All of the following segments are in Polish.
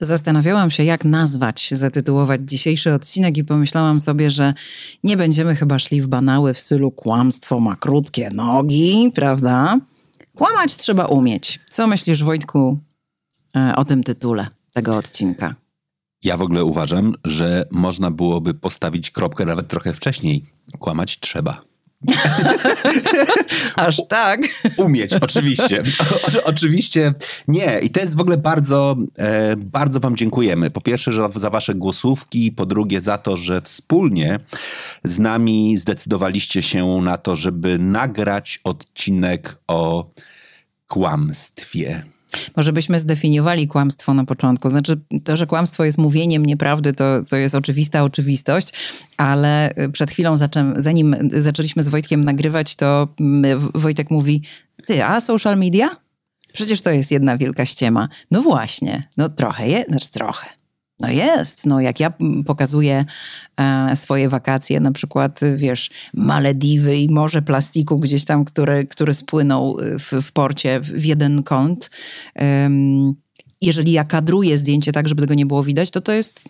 Zastanawiałam się, jak nazwać, zatytułować dzisiejszy odcinek i pomyślałam sobie, że nie będziemy chyba szli w banały w stylu kłamstwo ma krótkie nogi, prawda? Kłamać trzeba umieć. Co myślisz, Wojtku, e, o tym tytule tego odcinka? Ja w ogóle uważam, że można byłoby postawić kropkę nawet trochę wcześniej. Kłamać trzeba. Aż tak? Umieć, oczywiście. O, oczywiście nie. I to jest w ogóle bardzo, e, bardzo Wam dziękujemy. Po pierwsze, za Wasze głosówki, po drugie, za to, że wspólnie z nami zdecydowaliście się na to, żeby nagrać odcinek o kłamstwie. Może byśmy zdefiniowali kłamstwo na początku. Znaczy, to, że kłamstwo jest mówieniem nieprawdy, to, to jest oczywista oczywistość, ale przed chwilą, zanim zaczęliśmy z Wojtkiem nagrywać, to Wojtek mówi: Ty, a social media? Przecież to jest jedna wielka ściema. No właśnie, no trochę jest, znaczy trochę. No jest, no jak ja pokazuję e, swoje wakacje, na przykład, wiesz, Malediwy i morze plastiku gdzieś tam, który, który spłynął w, w porcie w jeden kąt. Um, jeżeli ja kadruję zdjęcie tak, żeby tego nie było widać, to to jest,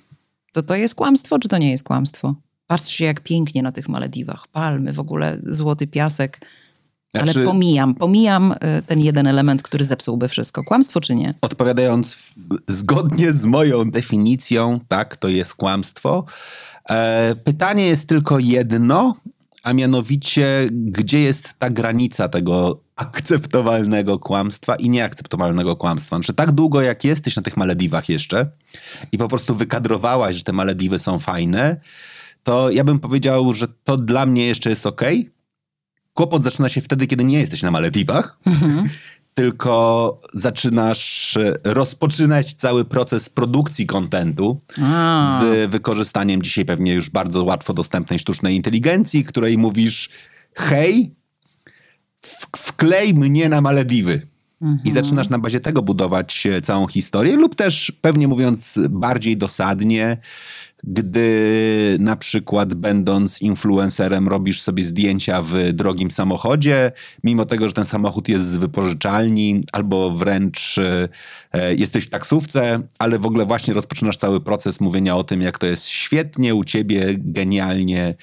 to to jest kłamstwo, czy to nie jest kłamstwo? Patrzcie, jak pięknie na tych Malediwach. Palmy, w ogóle złoty piasek. Znaczy, Ale pomijam, pomijam y, ten jeden element, który zepsułby wszystko. Kłamstwo czy nie? Odpowiadając w, zgodnie z moją definicją, tak, to jest kłamstwo. E, pytanie jest tylko jedno, a mianowicie, gdzie jest ta granica tego akceptowalnego kłamstwa i nieakceptowalnego kłamstwa. Czy tak długo, jak jesteś na tych Malediwach jeszcze i po prostu wykadrowałaś, że te Malediwy są fajne, to ja bym powiedział, że to dla mnie jeszcze jest ok, Kłopot zaczyna się wtedy, kiedy nie jesteś na Malediwach, mhm. tylko zaczynasz e, rozpoczynać cały proces produkcji kontentu z wykorzystaniem dzisiaj pewnie już bardzo łatwo dostępnej sztucznej inteligencji, której mówisz hej, wklej mnie na Malediwy. Mhm. I zaczynasz na bazie tego budować e, całą historię, lub też pewnie mówiąc bardziej dosadnie, gdy na przykład będąc influencerem robisz sobie zdjęcia w drogim samochodzie, mimo tego, że ten samochód jest z wypożyczalni albo wręcz e, jesteś w taksówce, ale w ogóle właśnie rozpoczynasz cały proces mówienia o tym, jak to jest świetnie u ciebie, genialnie,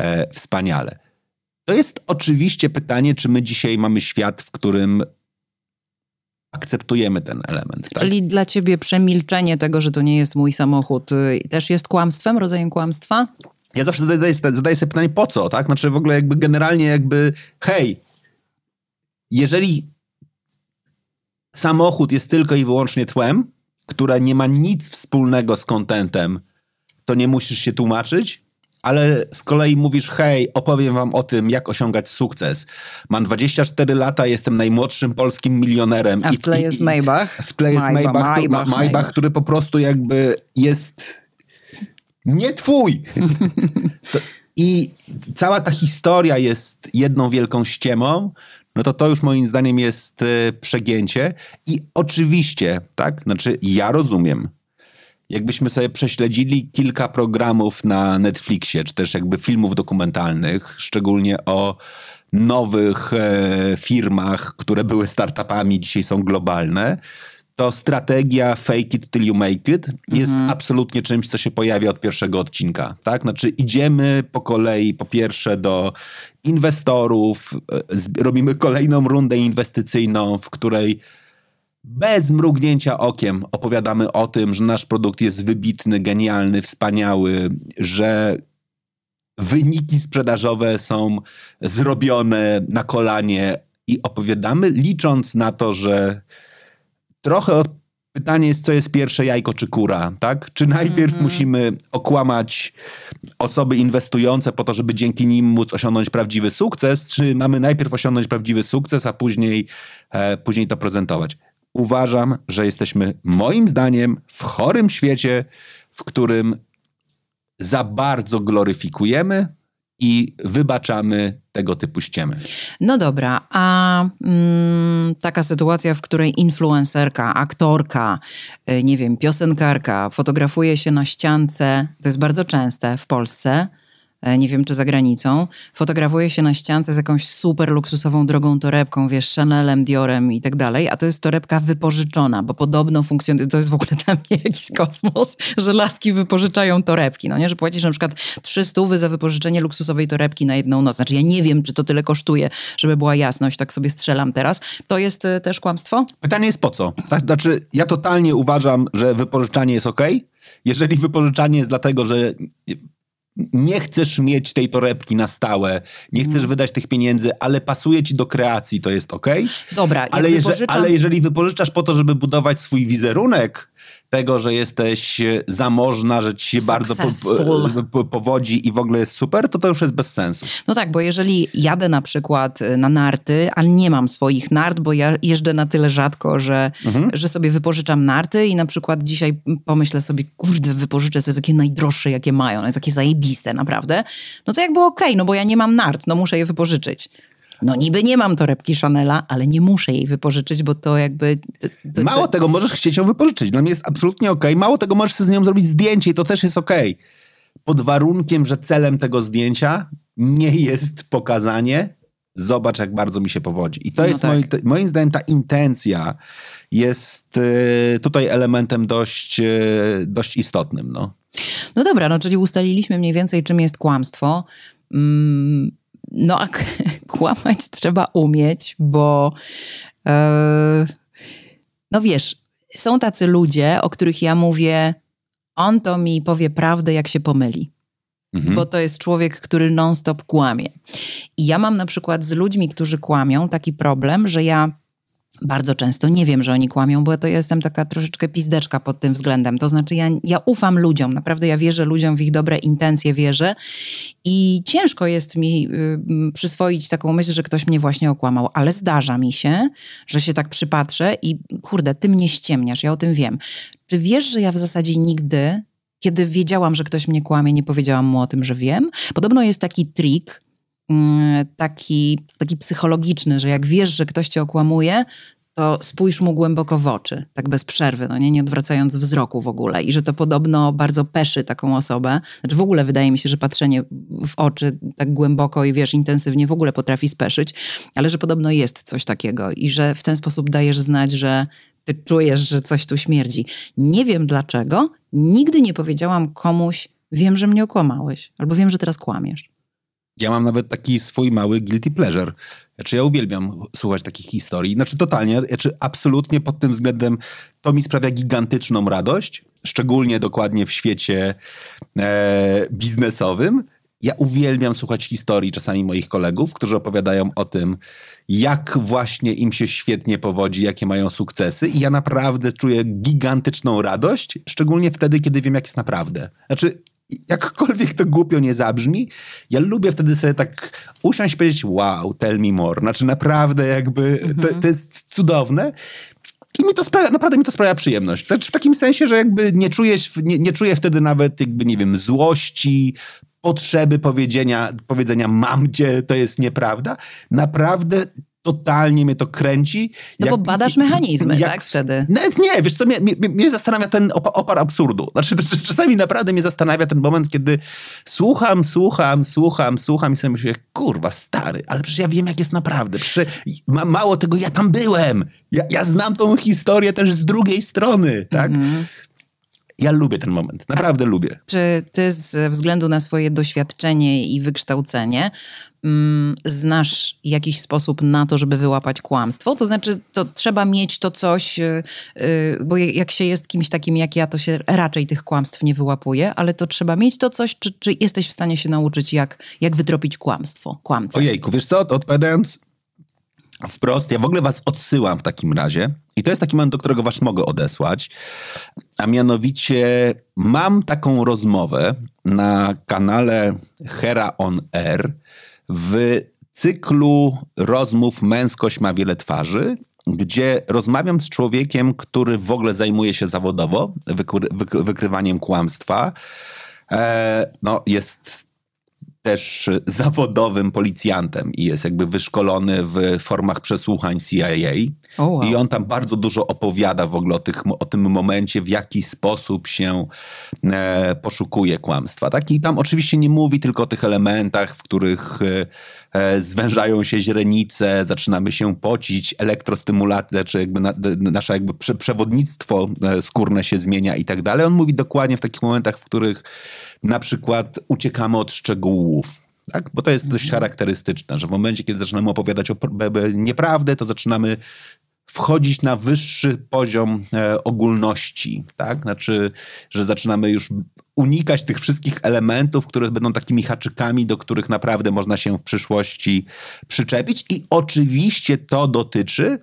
e, wspaniale. To jest oczywiście pytanie, czy my dzisiaj mamy świat, w którym akceptujemy ten element. Tak? Czyli dla ciebie przemilczenie tego, że to nie jest mój samochód, y, też jest kłamstwem, rodzajem kłamstwa? Ja zawsze zadaję, zadaję sobie pytanie, po co, tak? Znaczy w ogóle jakby generalnie jakby, hej, jeżeli samochód jest tylko i wyłącznie tłem, które nie ma nic wspólnego z kontentem, to nie musisz się tłumaczyć, ale z kolei mówisz, hej, opowiem wam o tym, jak osiągać sukces. Mam 24 lata, jestem najmłodszym polskim milionerem. A w tle I, jest Maybach. W tle jest Maybach, Maybach, Maybach, Maybach, Maybach który po prostu jakby jest nie twój. I cała ta historia jest jedną wielką ściemą, no to to już moim zdaniem jest e, przegięcie. I oczywiście, tak, znaczy ja rozumiem, jakbyśmy sobie prześledzili kilka programów na Netflixie, czy też jakby filmów dokumentalnych, szczególnie o nowych e, firmach, które były startupami, dzisiaj są globalne, to strategia fake it till you make it jest mhm. absolutnie czymś, co się pojawia od pierwszego odcinka. Tak? Znaczy idziemy po kolei, po pierwsze do inwestorów, e, robimy kolejną rundę inwestycyjną, w której bez mrugnięcia okiem opowiadamy o tym, że nasz produkt jest wybitny, genialny, wspaniały, że wyniki sprzedażowe są zrobione na kolanie i opowiadamy, licząc na to, że trochę pytanie jest, co jest pierwsze jajko czy kura, tak? Czy najpierw mm -hmm. musimy okłamać osoby inwestujące po to, żeby dzięki nim móc osiągnąć prawdziwy sukces, czy mamy najpierw osiągnąć prawdziwy sukces, a później, e, później to prezentować? Uważam, że jesteśmy moim zdaniem w chorym świecie, w którym za bardzo gloryfikujemy i wybaczamy tego typu ściemy. No dobra, a mm, taka sytuacja, w której influencerka, aktorka, y, nie wiem, piosenkarka fotografuje się na ściance, to jest bardzo częste w Polsce, nie wiem czy za granicą, fotografuje się na ściance z jakąś super luksusową drogą torebką, wiesz, Chanelem, Diorem i tak dalej, a to jest torebka wypożyczona, bo podobno funkcjonuje, to jest w ogóle mnie jakiś kosmos, że laski wypożyczają torebki, no nie, że płacisz na przykład 300 za wypożyczenie luksusowej torebki na jedną noc. Znaczy ja nie wiem, czy to tyle kosztuje, żeby była jasność, tak sobie strzelam teraz. To jest e, też kłamstwo? Pytanie jest po co? Tak, znaczy ja totalnie uważam, że wypożyczanie jest ok, jeżeli wypożyczanie jest dlatego, że nie chcesz mieć tej torebki na stałe, nie chcesz mm. wydać tych pieniędzy, ale pasuje ci do kreacji, to jest ok. Dobra, ale, wypożyczam... ale jeżeli wypożyczasz po to, żeby budować swój wizerunek, tego, że jesteś zamożna, że ci się bardzo po, po, powodzi i w ogóle jest super, to to już jest bez sensu. No tak, bo jeżeli jadę na przykład na narty, ale nie mam swoich nart, bo ja jeżdżę na tyle rzadko, że, mhm. że sobie wypożyczam narty i na przykład dzisiaj pomyślę sobie, kurde, wypożyczę sobie takie najdroższe, jakie mają, no takie zajebiste naprawdę, no to jakby okej, okay, no bo ja nie mam nart, no muszę je wypożyczyć. No niby nie mam torebki Chanela, ale nie muszę jej wypożyczyć, bo to jakby... To, to, Mało tego, możesz chcieć ją wypożyczyć. Dla mnie jest absolutnie okej. Okay. Mało tego, możesz z nią zrobić zdjęcie i to też jest okej. Okay. Pod warunkiem, że celem tego zdjęcia nie jest pokazanie, zobacz jak bardzo mi się powodzi. I to no jest tak. moi, to, moim zdaniem ta intencja jest y, tutaj elementem dość, y, dość istotnym. No. no dobra, no czyli ustaliliśmy mniej więcej czym jest kłamstwo. Mm, no a kłamać trzeba umieć, bo e, no wiesz, są tacy ludzie, o których ja mówię, on to mi powie prawdę, jak się pomyli. Mhm. Bo to jest człowiek, który non-stop kłamie. I ja mam na przykład z ludźmi, którzy kłamią, taki problem, że ja bardzo często nie wiem, że oni kłamią, bo to jestem taka troszeczkę pizdeczka pod tym względem. To znaczy, ja, ja ufam ludziom, naprawdę ja wierzę ludziom w ich dobre intencje, wierzę i ciężko jest mi y, przyswoić taką myśl, że ktoś mnie właśnie okłamał, ale zdarza mi się, że się tak przypatrzę i kurde, ty mnie ściemniasz, ja o tym wiem. Czy wiesz, że ja w zasadzie nigdy, kiedy wiedziałam, że ktoś mnie kłamie, nie powiedziałam mu o tym, że wiem? Podobno jest taki trik, taki, taki psychologiczny, że jak wiesz, że ktoś cię okłamuje, to spójrz mu głęboko w oczy, tak bez przerwy, no nie, nie odwracając wzroku w ogóle. I że to podobno bardzo peszy taką osobę. Znaczy w ogóle wydaje mi się, że patrzenie w oczy tak głęboko i wiesz, intensywnie w ogóle potrafi speszyć, ale że podobno jest coś takiego i że w ten sposób dajesz znać, że ty czujesz, że coś tu śmierdzi. Nie wiem dlaczego, nigdy nie powiedziałam komuś, wiem, że mnie okłamałeś, albo wiem, że teraz kłamiesz. Ja mam nawet taki swój mały guilty pleasure. Znaczy ja uwielbiam słuchać takich historii. Znaczy totalnie, znaczy absolutnie pod tym względem to mi sprawia gigantyczną radość, szczególnie dokładnie w świecie e, biznesowym. Ja uwielbiam słuchać historii czasami moich kolegów, którzy opowiadają o tym, jak właśnie im się świetnie powodzi, jakie mają sukcesy i ja naprawdę czuję gigantyczną radość, szczególnie wtedy, kiedy wiem, jak jest naprawdę. Znaczy, jakkolwiek to głupio nie zabrzmi, ja lubię wtedy sobie tak usiąść i powiedzieć wow, tell me more. Znaczy naprawdę jakby to, mhm. to jest cudowne. I mi to sprawia, naprawdę mi to sprawia przyjemność. Znaczy w takim sensie, że jakby nie czujesz, nie, nie czuję wtedy nawet jakby, nie wiem, złości, potrzeby powiedzenia, powiedzenia mam cię, to jest nieprawda. Naprawdę totalnie mnie to kręci. No jak, bo badasz mechanizmy, jak, tak, wtedy? Nawet nie, wiesz co, mnie, mnie, mnie zastanawia ten opar absurdu. Znaczy, czasami naprawdę mnie zastanawia ten moment, kiedy słucham, słucham, słucham, słucham i sobie myślę, kurwa, stary, ale przecież ja wiem, jak jest naprawdę. Przecież ma, mało tego, ja tam byłem. Ja, ja znam tą historię też z drugiej strony, tak? Mm -hmm. Ja lubię ten moment, naprawdę A lubię. Czy ty ze względu na swoje doświadczenie i wykształcenie mm, znasz jakiś sposób na to, żeby wyłapać kłamstwo? To znaczy, to trzeba mieć to coś, yy, bo jak się jest kimś takim jak ja, to się raczej tych kłamstw nie wyłapuje, ale to trzeba mieć to coś, czy, czy jesteś w stanie się nauczyć, jak, jak wytropić kłamstwo, kłamcę? Ojejku, wiesz co, odpowiadając wprost. Ja w ogóle was odsyłam w takim razie. I to jest taki moment, do którego was mogę odesłać. A mianowicie mam taką rozmowę na kanale Hera on Air w cyklu rozmów Męskość ma wiele twarzy, gdzie rozmawiam z człowiekiem, który w ogóle zajmuje się zawodowo wykry wykrywaniem kłamstwa. E, no, jest też zawodowym policjantem i jest jakby wyszkolony w formach przesłuchań CIA. Oh, wow. I on tam bardzo dużo opowiada w ogóle o, tych, o tym momencie, w jaki sposób się e, poszukuje kłamstwa. Tak? I tam oczywiście nie mówi tylko o tych elementach, w których e, e zwężają się źrenice, zaczynamy się pocić, elektrostymulacja, czy jakby na, nasze jakby prze, przewodnictwo e, skórne się zmienia i tak dalej. On mówi dokładnie w takich momentach, w których na przykład uciekamy od szczegółów tak? Bo to jest dość mhm. charakterystyczne, że w momencie, kiedy zaczynamy opowiadać o nieprawdę, to zaczynamy wchodzić na wyższy poziom e, ogólności, tak? Znaczy, że zaczynamy już unikać tych wszystkich elementów, które będą takimi haczykami, do których naprawdę można się w przyszłości przyczepić. I oczywiście to dotyczy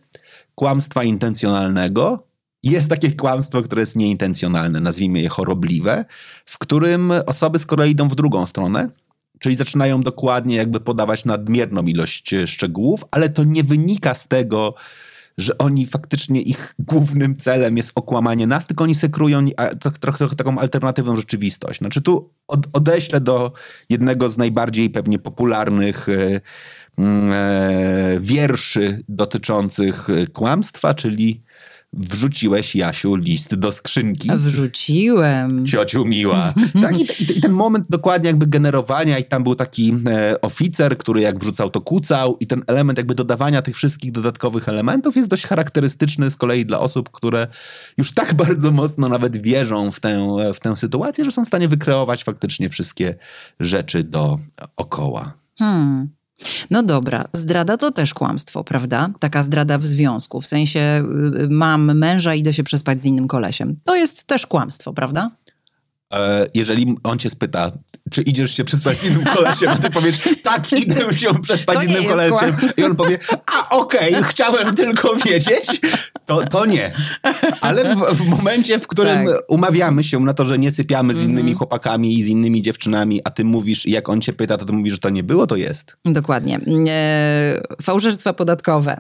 kłamstwa intencjonalnego. Jest takie kłamstwo, które jest nieintencjonalne, nazwijmy je chorobliwe, w którym osoby z kolei idą w drugą stronę Czyli zaczynają dokładnie jakby podawać nadmierną ilość e, szczegółów, ale to nie wynika z tego, że oni faktycznie ich głównym celem jest okłamanie nas, tylko oni sekrują trochę, trochę taką alternatywną rzeczywistość. Znaczy tu od, odeślę do jednego z najbardziej pewnie popularnych e, mm, e, wierszy dotyczących kłamstwa, czyli wrzuciłeś, Jasiu, list do skrzynki. Wrzuciłem. Ciociu miła. tak, i, i, i, ten moment dokładnie jakby generowania i tam był taki e, oficer, który jak wrzucał, to kucał i ten element jakby dodawania tych wszystkich dodatkowych elementów jest dość charakterystyczny z kolei dla osób, które już tak bardzo mocno nawet wierzą w tę, w tę sytuację, że są w stanie wykreować faktycznie wszystkie rzeczy dookoła. Hmm. No dobra, zdrada to też kłamstwo, prawda? Taka zdrada w związku, w sensie y, y, mam męża, idę się przespać z innym kolesiem. To jest też kłamstwo, prawda? E, jeżeli on cię spyta, czy idziesz się przespać z innym kolesiem, a ty powiesz, tak, idę się przespać z innym kolesiem. I on powie, a okej, okay, chciałem tylko wiedzieć, to, to nie. Ale w, w momencie, w którym tak. umawiamy się na to, że nie sypiamy z innymi mm -hmm. chłopakami i z innymi dziewczynami, a ty mówisz, jak on cię pyta, to ty mówisz, że to nie było, to jest. Dokładnie. E, fałszerstwa podatkowe,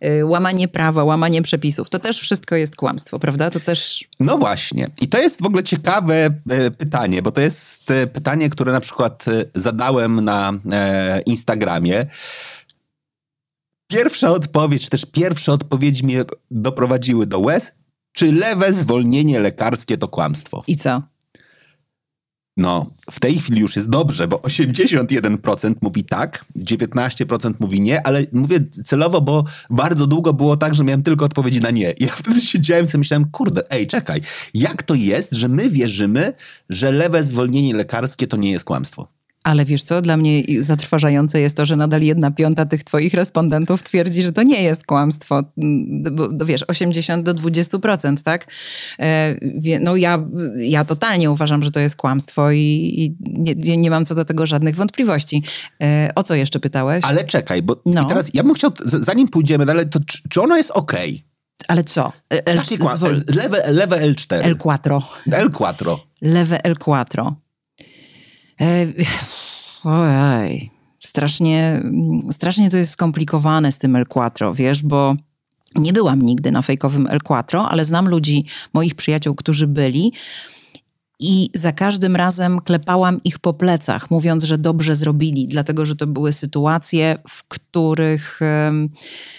e, łamanie prawa, łamanie przepisów, to też wszystko jest kłamstwo, prawda? To też... No właśnie. I to jest w ogóle ciekawe e, pytanie, bo to jest e, pytanie, które na przykład e, zadałem na e, Instagramie. Pierwsza odpowiedź, czy też pierwsze odpowiedzi mnie doprowadziły do łez. Czy lewe zwolnienie lekarskie to kłamstwo? I co? No, w tej chwili już jest dobrze, bo 81% mówi tak, 19% mówi nie, ale mówię celowo, bo bardzo długo było tak, że miałem tylko odpowiedzi na nie. I ja wtedy siedziałem sobie myślałem, kurde, ej, czekaj, jak to jest, że my wierzymy, że lewe zwolnienie lekarskie to nie jest kłamstwo? Ale wiesz co, dla mnie zatrważające jest to, że nadal jedna piąta tych twoich respondentów twierdzi, że to nie jest kłamstwo. Mm, bo, wiesz, 80 do 20%, tak? E, no ja, ja totalnie uważam, że to jest kłamstwo i, i nie, nie, mam co do tego żadnych wątpliwości. E, o co jeszcze pytałeś? Ale czekaj, bo no. teraz ja bym chciał, zanim pójdziemy dalej, to czy, czy ono jest? Okay? Ale co? L, lewe, lewe L4. L4. L4. Lewe L4. E, ojej, strasznie, strasznie to jest skomplikowane z tym El Quattro, wiesz, bo nie byłam nigdy na fejkowym El Quattro, ale znam ludzi, moich przyjaciół, którzy byli. I za każdym razem klepałam ich po plecach, mówiąc, że dobrze zrobili, dlatego że to były sytuacje, w których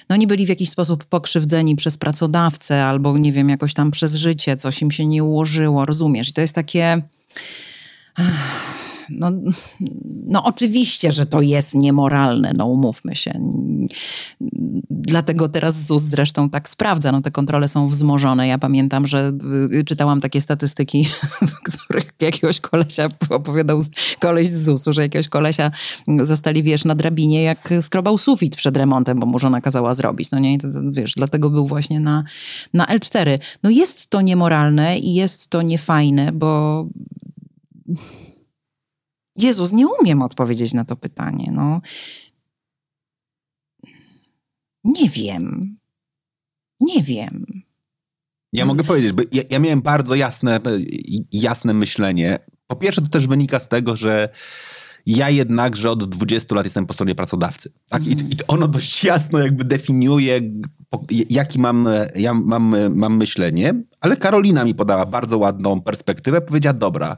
no, nie byli w jakiś sposób pokrzywdzeni przez pracodawcę albo nie wiem, jakoś tam przez życie, coś im się nie ułożyło, rozumiesz? I to jest takie no, no oczywiście, że to jest niemoralne, no umówmy się. Dlatego teraz ZUS zresztą tak sprawdza, no te kontrole są wzmożone. Ja pamiętam, że y, czytałam takie statystyki, w których jakiegoś kolesia opowiadał koleś z ZUS-u, że jakiegoś kolesia zastali, wiesz, na drabinie, jak skrobał sufit przed remontem, bo mu żona kazała zrobić, no nie? Wiesz, dlatego był właśnie na, na L4. No jest to niemoralne i jest to niefajne, bo Jezus, nie umiem odpowiedzieć na to pytanie. No. Nie wiem. Nie wiem. Ja mogę powiedzieć, bo ja, ja, miałem bardzo jasne, jasne myślenie. Po pierwsze, to też wynika z tego, że ja jednakże od 20 lat jestem po stronie pracodawcy. Tak? Mm. I, I ono dość jasno jakby definiuje, jaki mam, ja mam, mam myślenie, ale Karolina mi podała bardzo ładną perspektywę. Powiedziała, dobra,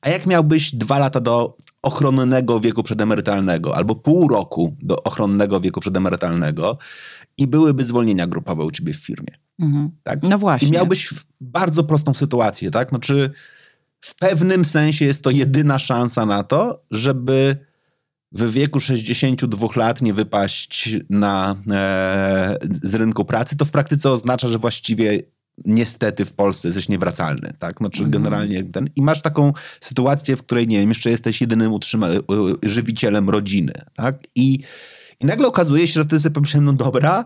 a jak miałbyś dwa lata do ochronnego wieku przedemerytalnego albo pół roku do ochronnego wieku przedemerytalnego i byłyby zwolnienia grupowe u ciebie w firmie. Mhm. Tak? No właśnie. I miałbyś bardzo prostą sytuację, tak? Znaczy, w pewnym sensie jest to jedyna szansa na to, żeby w wieku 62 lat nie wypaść na, e, z rynku pracy, to w praktyce oznacza, że właściwie niestety w Polsce jesteś niewracalny, tak? Znaczy mhm. generalnie ten, i masz taką sytuację, w której, nie wiem, jeszcze jesteś jedynym utrzyma- żywicielem rodziny, tak? I, I nagle okazuje się, że wtedy sobie pomyślałem, no dobra,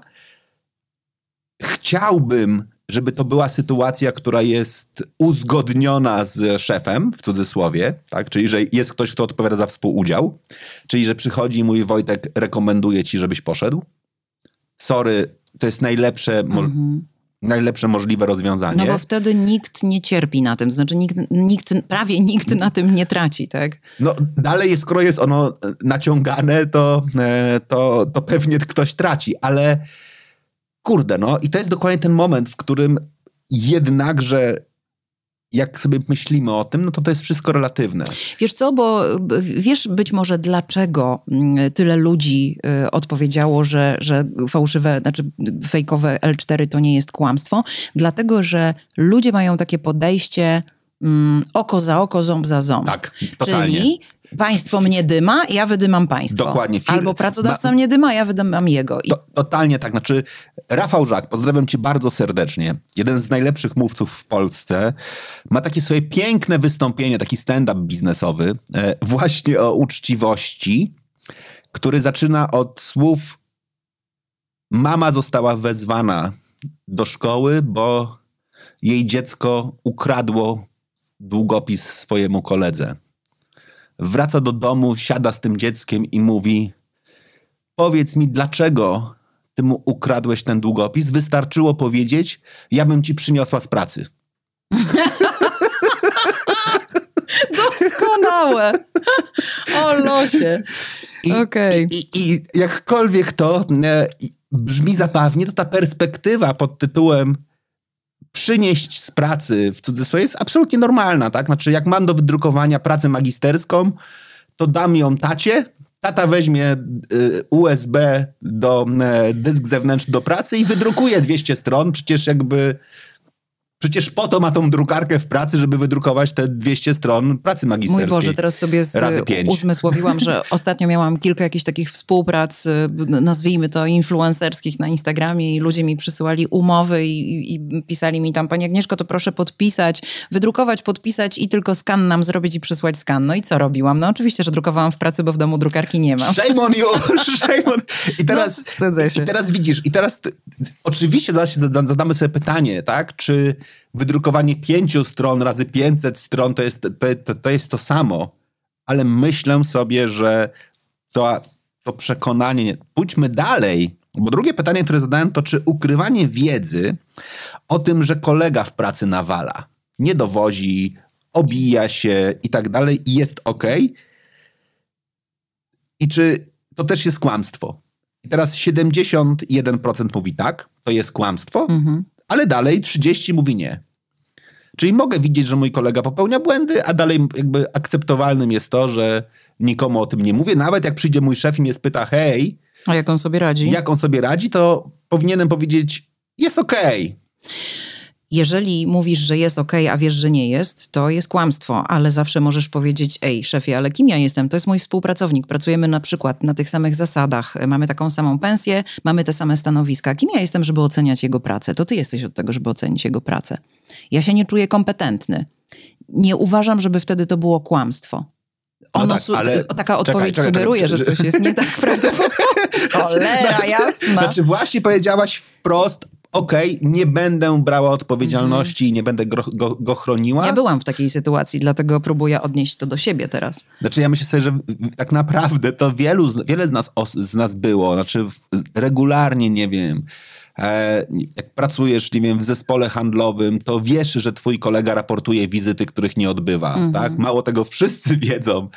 chciałbym, żeby to była sytuacja, która jest uzgodniona z szefem, w cudzysłowie, tak? Czyli, że jest ktoś, kto odpowiada za współudział, czyli, że przychodzi i mówi, Wojtek, rekomenduję ci, żebyś poszedł. Sorry, to jest najlepsze, mhm najlepsze możliwe rozwiązanie. No bo wtedy nikt nie cierpi na tym, znaczy nikt, nikt, prawie nikt na tym nie traci, tak? No dalej, skoro jest ono naciągane, to, e, to, to pewnie ktoś traci, ale kurde, no i to jest dokładnie ten moment, w którym jednakże jak sobie myślimy o tym, no to to jest wszystko relatywne. Wiesz co, bo wiesz być może dlaczego mm, tyle ludzi y, odpowiedziało, że, że fałszywe, znaczy fejkowe L4 to nie jest kłamstwo? Dlatego, że ludzie mają takie podejście mm, oko za oko, ząb za ząb. Tak, totalnie. Czyli Państwo mnie dyma, ja wydymam państwo. Dokładnie. Fir... Albo pracodawca mnie dyma, ja wydymam jego. I... To, totalnie tak. Znaczy, Rafał Żak, pozdrawiam cię bardzo serdecznie. Jeden z najlepszych mówców w Polsce. Ma takie swoje piękne wystąpienie, taki stand-up biznesowy, e, właśnie o uczciwości, który zaczyna od słów mama została wezwana do szkoły, bo jej dziecko ukradło długopis swojemu koledze wraca do domu, siada z tym dzieckiem i mówi: Powiedz mi, dlaczego ty mu ukradłeś ten długopis? Wystarczyło powiedzieć: Ja bym ci przyniosła z pracy. Doskonałe. O losie. I, okay. i, i, i jakkolwiek to e, brzmi zabawnie, to ta perspektywa pod tytułem przynieść z pracy, w cudzysłowie, jest absolutnie normalna, tak? Znaczy, jak mam do wydrukowania pracę magisterską, to dam ją tacie, tata weźmie y, USB do y, dysk zewnętrzny do pracy i wydrukuje 200 stron, przecież jakby Przecież po to ma tą drukarkę w pracy, żeby wydrukować te 200 stron pracy magisterskiej. Mój Boże, teraz sobie z, uzmysłowiłam, że ostatnio miałam kilka jakichś takich współprac, y, nazwijmy to influencerskich na Instagramie i ludzie mi przysyłali umowy i, i pisali mi tam, Pani Agnieszko, to proszę podpisać, wydrukować, podpisać i tylko skan nam zrobić i przysłać skan. No i co robiłam? No oczywiście, że drukowałam w pracy, bo w domu drukarki nie mam. Shame on you! Shame on... I teraz, no, i teraz widzisz, i teraz oczywiście zadamy sobie pytanie, tak, czy wydrukowanie pięciu stron razy 500 stron to jest to, to jest to samo, ale myślę sobie, że to, to przekonanie, pójdźmy dalej, bo drugie pytanie, które zadałem, to czy ukrywanie wiedzy o tym, że kolega w pracy nawala, nie dowozi, obija się i tak dalej jest ok? I czy to też jest kłamstwo? I teraz 71% mówi tak, to jest kłamstwo, mhm ale dalej 30 mówi nie. Czyli mogę widzieć, że mój kolega popełnia błędy, a dalej jakby akceptowalnym jest to, że nikomu o tym nie mówię. Nawet jak przyjdzie mój szef i mnie spyta, hej, a jak on sobie radzi? Jak on sobie radzi, to powinienem powiedzieć, jest okej. Okay. Jeżeli mówisz, że jest ok, a wiesz, że nie jest, to jest kłamstwo, ale zawsze możesz powiedzieć: Ej, szefie, ale kim ja jestem? To jest mój współpracownik. Pracujemy na przykład na tych samych zasadach, mamy taką samą pensję, mamy te same stanowiska. Kim ja jestem, żeby oceniać jego pracę? To ty jesteś od tego, żeby ocenić jego pracę. Ja się nie czuję kompetentny. Nie uważam, żeby wtedy to było kłamstwo. No ono no tak, ale... Taka odpowiedź czekaj, sugeruje, czekaj, czekaj, że coś jest nie tak prawdopodobne. Cholera, jasna. Znaczy właśnie powiedziałaś wprost, okej, okay, nie będę brała odpowiedzialności i mm. nie będę go, go, go, chroniła. Ja byłam w takiej sytuacji, dlatego próbuję odnieść to do siebie teraz. Znaczy ja myślę sobie, że tak naprawdę to wielu, wiele z nas, z nas było, znaczy regularnie, nie wiem, e, jak pracujesz, nie wiem, w zespole handlowym, to wiesz, że twój kolega raportuje wizyty, których nie odbywa, mm -hmm. tak? Mało tego, wszyscy wiedzą,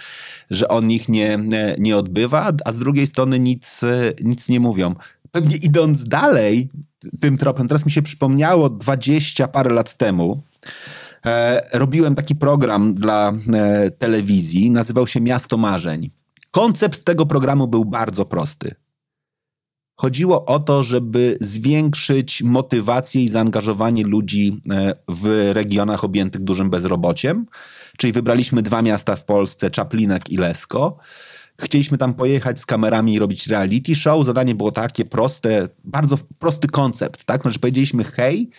że on ich nie, nie odbywa, a z drugiej strony nic, nic nie mówią. Pewnie idąc dalej, tym tropem. Teraz mi się przypomniało, 20 parę lat temu e, robiłem taki program dla e, telewizji, nazywał się Miasto Marzeń. Koncept tego programu był bardzo prosty. Chodziło o to, żeby zwiększyć motywację i zaangażowanie ludzi e, w regionach objętych dużym bezrobociem. Czyli wybraliśmy dwa miasta w Polsce, Czaplinek i Lesko. Chcieliśmy tam pojechać z kamerami i robić reality show. Zadanie było takie proste, bardzo prosty koncept, tak? Znaczy powiedzieliśmy, hej,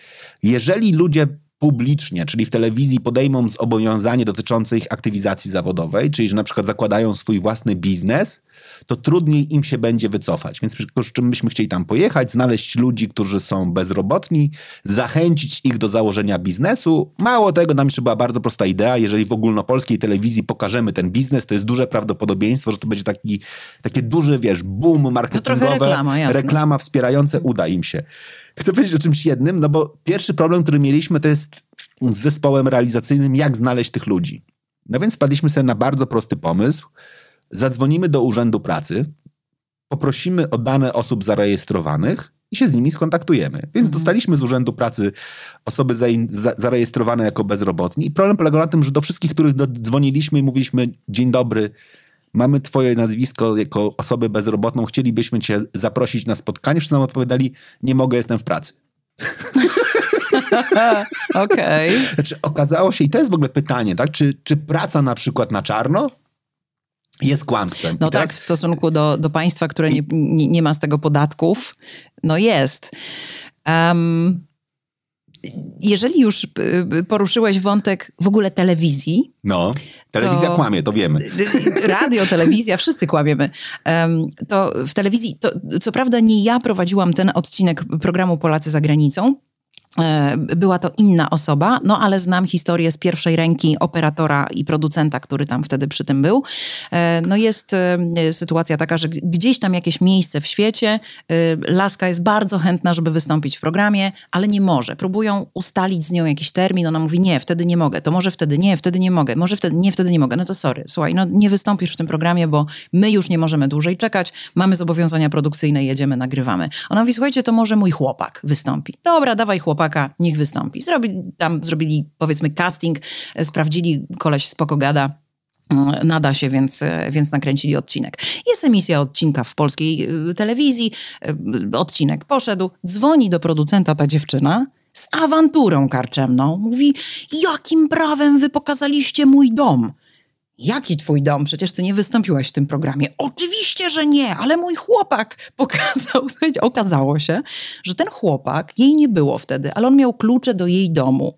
jeżeli ludzie publicznie, czyli w telewizji podejmą zobowiązanie dotyczące ich aktywizacji zawodowej, czyli że na przykład zakładają swój własny biznes, to trudniej im się będzie wycofać. Więc z czym byśmy chcieli tam pojechać, znaleźć ludzi, którzy są bezrobotni, zachęcić ich do założenia biznesu. Mało tego, nam jeszcze była bardzo prosta idea, jeżeli w ogólnopolskiej telewizji pokażemy ten biznes, to jest duże prawdopodobieństwo, że to będzie taki, takie duże, wiesz, boom marketingowe, reklama, reklama wspierające, uda im się. Chcę powiedzieć o czymś jednym, no bo pierwszy problem, który mieliśmy, to jest z zespołem realizacyjnym, jak znaleźć tych ludzi. No więc wpadliśmy sobie na bardzo prosty pomysł. Zadzwonimy do Urzędu Pracy, poprosimy o dane osób zarejestrowanych i się z nimi skontaktujemy. Więc mhm. dostaliśmy z Urzędu Pracy osoby za, za, zarejestrowane jako bezrobotni. I problem polegał na tym, że do wszystkich, których dzwoniliśmy i mówiliśmy dzień dobry, mamy twoje nazwisko jako osobę bezrobotną, chcielibyśmy cię zaprosić na spotkanie. Wszyscy nam odpowiadali, nie mogę, jestem w pracy. Okej. Okay. Znaczy, okazało się, i to jest w ogóle pytanie, tak? Czy, czy praca na przykład na czarno jest kłamstwem. No teraz... tak, w stosunku do, do państwa, które nie, nie, nie, ma z tego podatków, no jest. Um, jeżeli już y, y, poruszyłeś wątek w ogóle telewizji. No, telewizja to, kłamie, to wiemy. Radio, telewizja, wszyscy kłamiemy. To w telewizji, to, co prawda nie ja prowadziłam ten odcinek programu Polacy za granicą, była to inna osoba, no ale znam historię z pierwszej ręki operatora i producenta, który tam wtedy przy tym był. E, no jest e, sytuacja taka, że gdzieś tam jakieś miejsce w świecie, Laska jest bardzo chętna, żeby wystąpić w programie, ale nie może. Próbują ustalić z nią jakiś termin, ona mówi nie, wtedy nie mogę, to może wtedy nie, wtedy nie mogę, może wtedy nie, wtedy nie mogę. No to sorry, słuchaj, no nie wystąpisz w tym programie, bo my już nie możemy dłużej czekać, mamy zobowiązania produkcyjne, jedziemy, nagrywamy. Ona mówi, słuchajcie, to może mój chłopak wystąpi. Dobra, dawaj chłopak chłopaka, niech wystąpi. Zrobili, tam zrobili powiedzmy casting, e, sprawdzili, koleś spoko gada, mm, nada się, więc, e, więc nakręcili odcinek. Jest emisja odcinka w polskiej e, telewizji, odcinek poszedł, dzwoni do producenta ta dziewczyna z awanturą karczemną. Mówi, jakim prawem wy pokazaliście mój dom? Jaki twój dom? Przecież ty nie wystąpiłaś w tym programie. Oczywiście, że nie, ale mój chłopak pokazał. Słuchajcie, okazało się, że ten chłopak, jej nie było wtedy, ale on miał klucze do jej domu.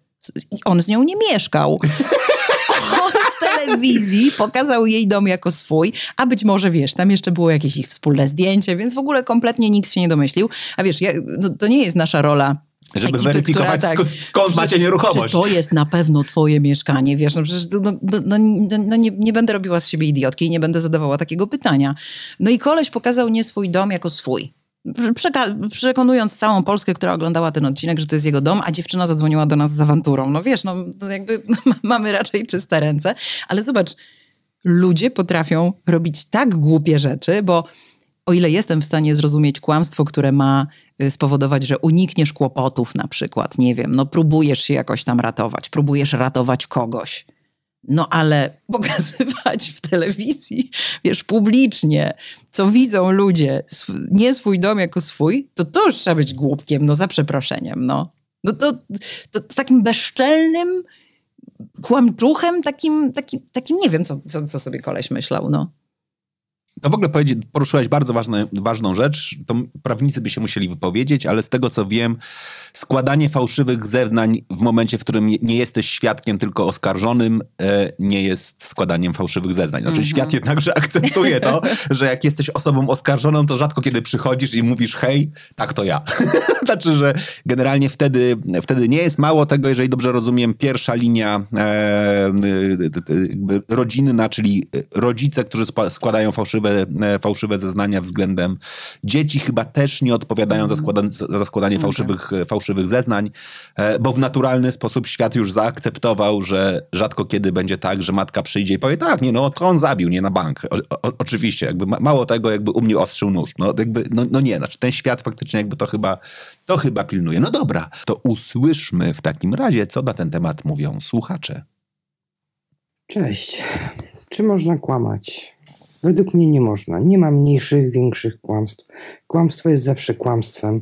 On z nią nie mieszkał. On w telewizji pokazał jej dom jako swój, a być może, wiesz, tam jeszcze było jakieś ich wspólne zdjęcie, więc w ogóle kompletnie nikt się nie domyślił. A wiesz, ja, no, to nie jest nasza rola żeby ekipy, weryfikować, która, tak, skąd macie nieruchomość. Czy to jest na pewno twoje mieszkanie? Wiesz, no przecież no, no, no, no nie, nie, będę robiła z siebie idiotki i nie będę zadawała takiego pytania. No i koleś pokazał nie swój dom jako swój. Przeka- przekonując całą Polskę, która oglądała ten odcinek, że to jest jego dom, a dziewczyna zadzwoniła do nas z awanturą. No wiesz, no jakby mamy raczej czyste ręce, ale zobacz, ludzie potrafią robić tak głupie rzeczy, bo o ile jestem w stanie zrozumieć kłamstwo, które ma y, spowodować, że unikniesz kłopotów na przykład, nie wiem, no próbujesz się jakoś tam ratować, próbujesz ratować kogoś. No ale pokazywać w telewizji, wiesz, publicznie, co widzą ludzie, nie swój dom jako swój, to to już trzeba być głupkiem, no za przeproszeniem, no. No to, to, to takim bezczelnym kłamczuchem, takim, takim, takim nie wiem, co, co, co sobie koleś myślał, no. To w ogóle poruszyłeś bardzo ważne, ważną rzecz. To prawnicy by się musieli wypowiedzieć, ale z tego co wiem, składanie fałszywych zeznań w momencie, w którym nie jesteś świadkiem, tylko oskarżonym, e, nie jest składaniem fałszywych zeznań. Znaczy, mm -hmm. świat jednakże akceptuje to, że jak jesteś osobą oskarżoną, to rzadko kiedy przychodzisz i mówisz, hej, tak to ja. znaczy, że generalnie wtedy, wtedy nie jest mało tego, jeżeli dobrze rozumiem, pierwsza linia e, e, rodzinna, czyli rodzice, którzy składają fałszywe fałszywe, e, fałszywe zeznania względem dzieci chyba też nie odpowiadają za, składanie, za składanie okay. fałszywych, e, fałszywych zeznań, e, bo w naturalny sposób świat już zaakceptował, że rzadko kiedy będzie tak, że matka przyjdzie i powie, tak, nie no, to on zabił, nie na bank. O, o, oczywiście, jakby mało tego, jakby u mnie ostrzył nóż. No, jakby, no, no nie, znaczy ten świat faktycznie jakby to chyba, to chyba pilnuje. No dobra, to usłyszmy w takim razie, co na ten temat mówią słuchacze. Cześć. Czy można kłamać? Według mnie nie można. Nie ma mniejszych, większych kłamstw. Kłamstwo jest zawsze kłamstwem.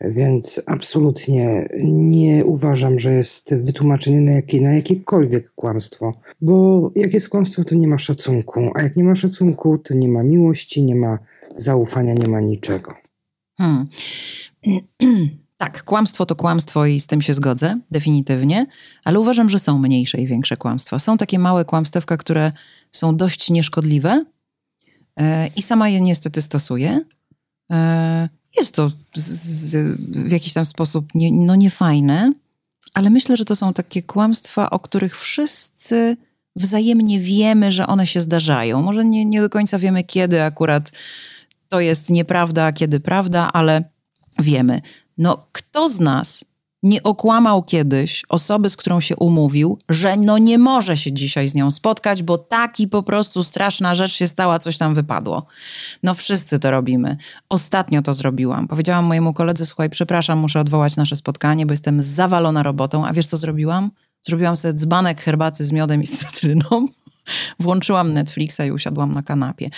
Więc absolutnie nie uważam, że jest wytłumaczenie na, jakie, na jakiekolwiek kłamstwo. Bo jak jest kłamstwo, to nie ma szacunku. A jak nie ma szacunku, to nie ma miłości, nie ma zaufania, nie ma niczego. Hmm. Tak, kłamstwo to kłamstwo i z tym się zgodzę, definitywnie, ale uważam, że są mniejsze i większe kłamstwa. Są takie małe kłamstewka, które są dość nieszkodliwe i sama je niestety stosuję. Yy, jest to z, w jakiś tam sposób nie, no niefajne, ale myślę, że to są takie kłamstwa, o których wszyscy wzajemnie wiemy, że one się zdarzają. Może nie, nie do końca wiemy, kiedy akurat to jest nieprawda, a kiedy prawda, ale wiemy. No, kto z nas nie okłamał kiedyś osoby, z którą się umówił, że no nie może się dzisiaj z nią spotkać, bo taki po prostu straszna rzecz się stała, coś tam wypadło. No wszyscy to robimy. Ostatnio to zrobiłam. Powiedziałam mojemu koledze, słuchaj, przepraszam, muszę odwołać nasze spotkanie, bo jestem zawalona robotą. A wiesz, co zrobiłam? Zrobiłam sobie dzbanek herbaty z miodem i z cytryną włączyłam Netflixa i usiadłam na kanapie.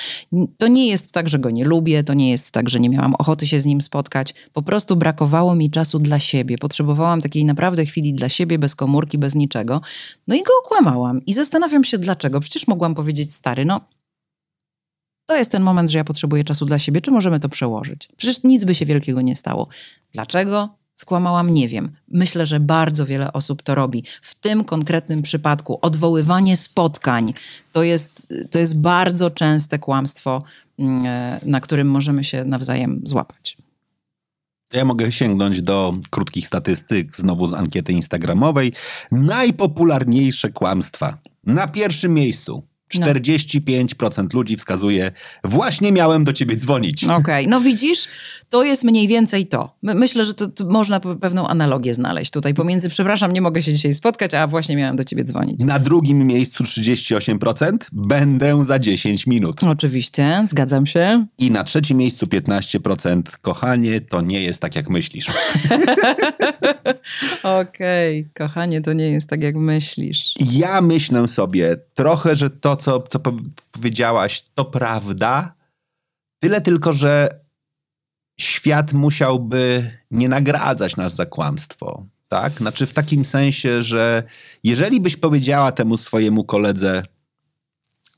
To nie jest tak, że go nie lubię, to nie jest tak, że nie miałam ochoty się z nim spotkać. Po prostu brakowało mi czasu dla siebie. Potrzebowałam takiej naprawdę chwili dla siebie, bez komórki, bez niczego. No i go okłamałam. I zastanawiam się dlaczego. Przecież mogłam powiedzieć, stary, no to jest ten moment, że ja potrzebuję czasu dla siebie, czy możemy to przełożyć? Przecież nic by się wielkiego nie stało. Dlaczego? Skłamałam, nie wiem. Myślę, że bardzo wiele osób to robi. W tym konkretnym przypadku odwoływanie spotkań to jest, to jest bardzo częste kłamstwo, mm, e, na którym możemy się nawzajem złapać. Ja mogę sięgnąć do krótkich statystyk, znowu z ankiety instagramowej. Najpopularniejsze kłamstwa. Na pierwszym miejscu 45% no. ludzi wskazuje, właśnie miałem do ciebie dzwonić. Okej, okay. no widzisz, to jest mniej więcej to. My, myślę, że to, to, można pewną analogię znaleźć tutaj pomiędzy, przepraszam, nie mogę się dzisiaj spotkać, a właśnie miałem do ciebie dzwonić. Na drugim miejscu 38%, będę za 10 minut. Oczywiście, zgadzam się. I na trzecim miejscu 15%, kochanie, to nie jest tak, jak myślisz. Okej, okay. kochanie, to nie jest tak, jak myślisz. Ja myślę sobie trochę, że to co, co powiedziałaś, to prawda. Tyle tylko, że świat musiałby nie nagradzać nas za kłamstwo. Tak? Znaczy w takim sensie, że jeżeli byś powiedziała temu swojemu koledze,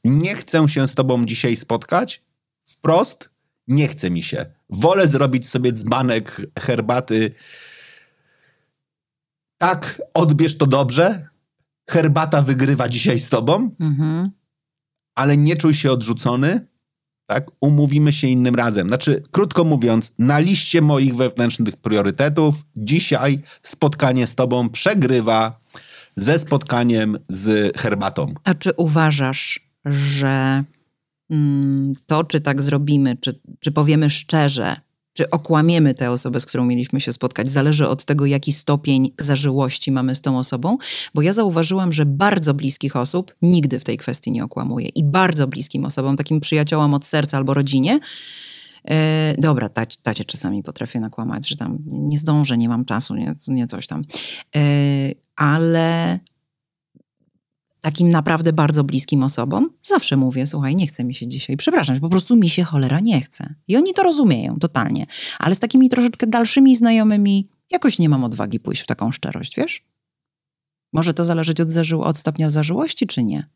nie chcę się z tobą dzisiaj spotkać, wprost, nie chce mi się. Wolę zrobić sobie dzbanek herbaty. Tak, odbierz to dobrze. Herbata wygrywa dzisiaj z tobą. Mhm ale nie czuj się odrzucony, tak? Umówimy się innym razem. Znaczy, krótko mówiąc, na liście moich wewnętrznych priorytetów dzisiaj spotkanie z tobą przegrywa ze spotkaniem z herbatą. A czy uważasz, że mm, to, czy tak zrobimy, czy, czy powiemy szczerze, czy okłamiemy tę osobę, z którą mieliśmy się spotkać, zależy od tego, jaki stopień zażyłości mamy z tą osobą, bo ja zauważyłam, że bardzo bliskich osób nigdy w tej kwestii nie okłamuje i bardzo bliskim osobom, takim przyjaciołom od serca albo rodzinie, Yy, dobra, tacie czasami potrafię nakłamać, że tam nie zdążę, nie mam czasu, nie, nie coś tam. Yy, ale takim naprawdę bardzo bliskim osobom, zawsze mówię, słuchaj, nie chce mi się dzisiaj, przepraszam, po prostu mi się cholera nie chce. I oni to rozumieją totalnie. Ale z takimi troszeczkę dalszymi znajomymi jakoś nie mam odwagi pójść w taką szczerość, wiesz? Może to zależeć od, zażył, od stopnia zażyłości, czy nie?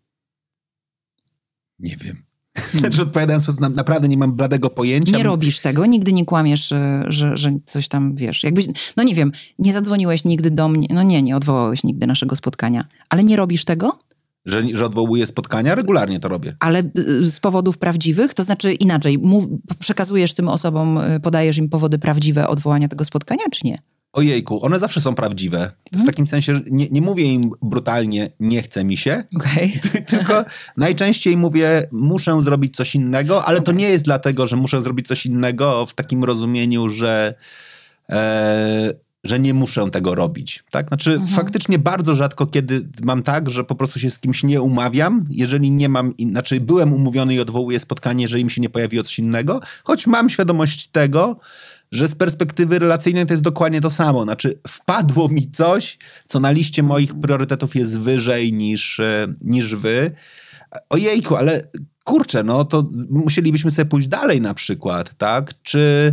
Nie wiem. Hmm. Znaczy odpowiadając, naprawdę nie mam bladego pojęcia. Nie robisz tego, nigdy nie kłamiesz, że, że coś tam wiesz. Jakbyś, no nie wiem, nie zadzwoniłeś nigdy do mnie, no nie, nie odwołałeś nigdy naszego spotkania, ale nie robisz tego? Że, że odwołuję spotkania? Regularnie to robię. Ale y, z powodów prawdziwych? To znaczy inaczej, mów, przekazujesz tym osobom, y, podajesz im powody prawdziwe odwołania tego spotkania, czy nie? Ojejku, one zawsze są prawdziwe. W hmm? takim sensie, że nie, nie mówię im brutalnie, nie chce mi się. Okay. Tylko najczęściej mówię, muszę zrobić coś innego, ale okay. to nie jest dlatego, że muszę zrobić coś innego w takim rozumieniu, że. E, że nie muszę tego robić. Tak? Znaczy, mhm. faktycznie bardzo rzadko kiedy mam tak, że po prostu się z kimś nie umawiam, jeżeli nie mam, znaczy byłem umówiony i odwołuję spotkanie, jeżeli mi się nie pojawiło coś innego, choć mam świadomość tego, że z perspektywy relacyjnej to jest dokładnie to samo. Znaczy, wpadło mi coś, co na liście moich priorytetów jest wyżej niż, e, niż wy. Ojejku, ale kurczę, no to musielibyśmy sobie pójść dalej na przykład, tak? Czy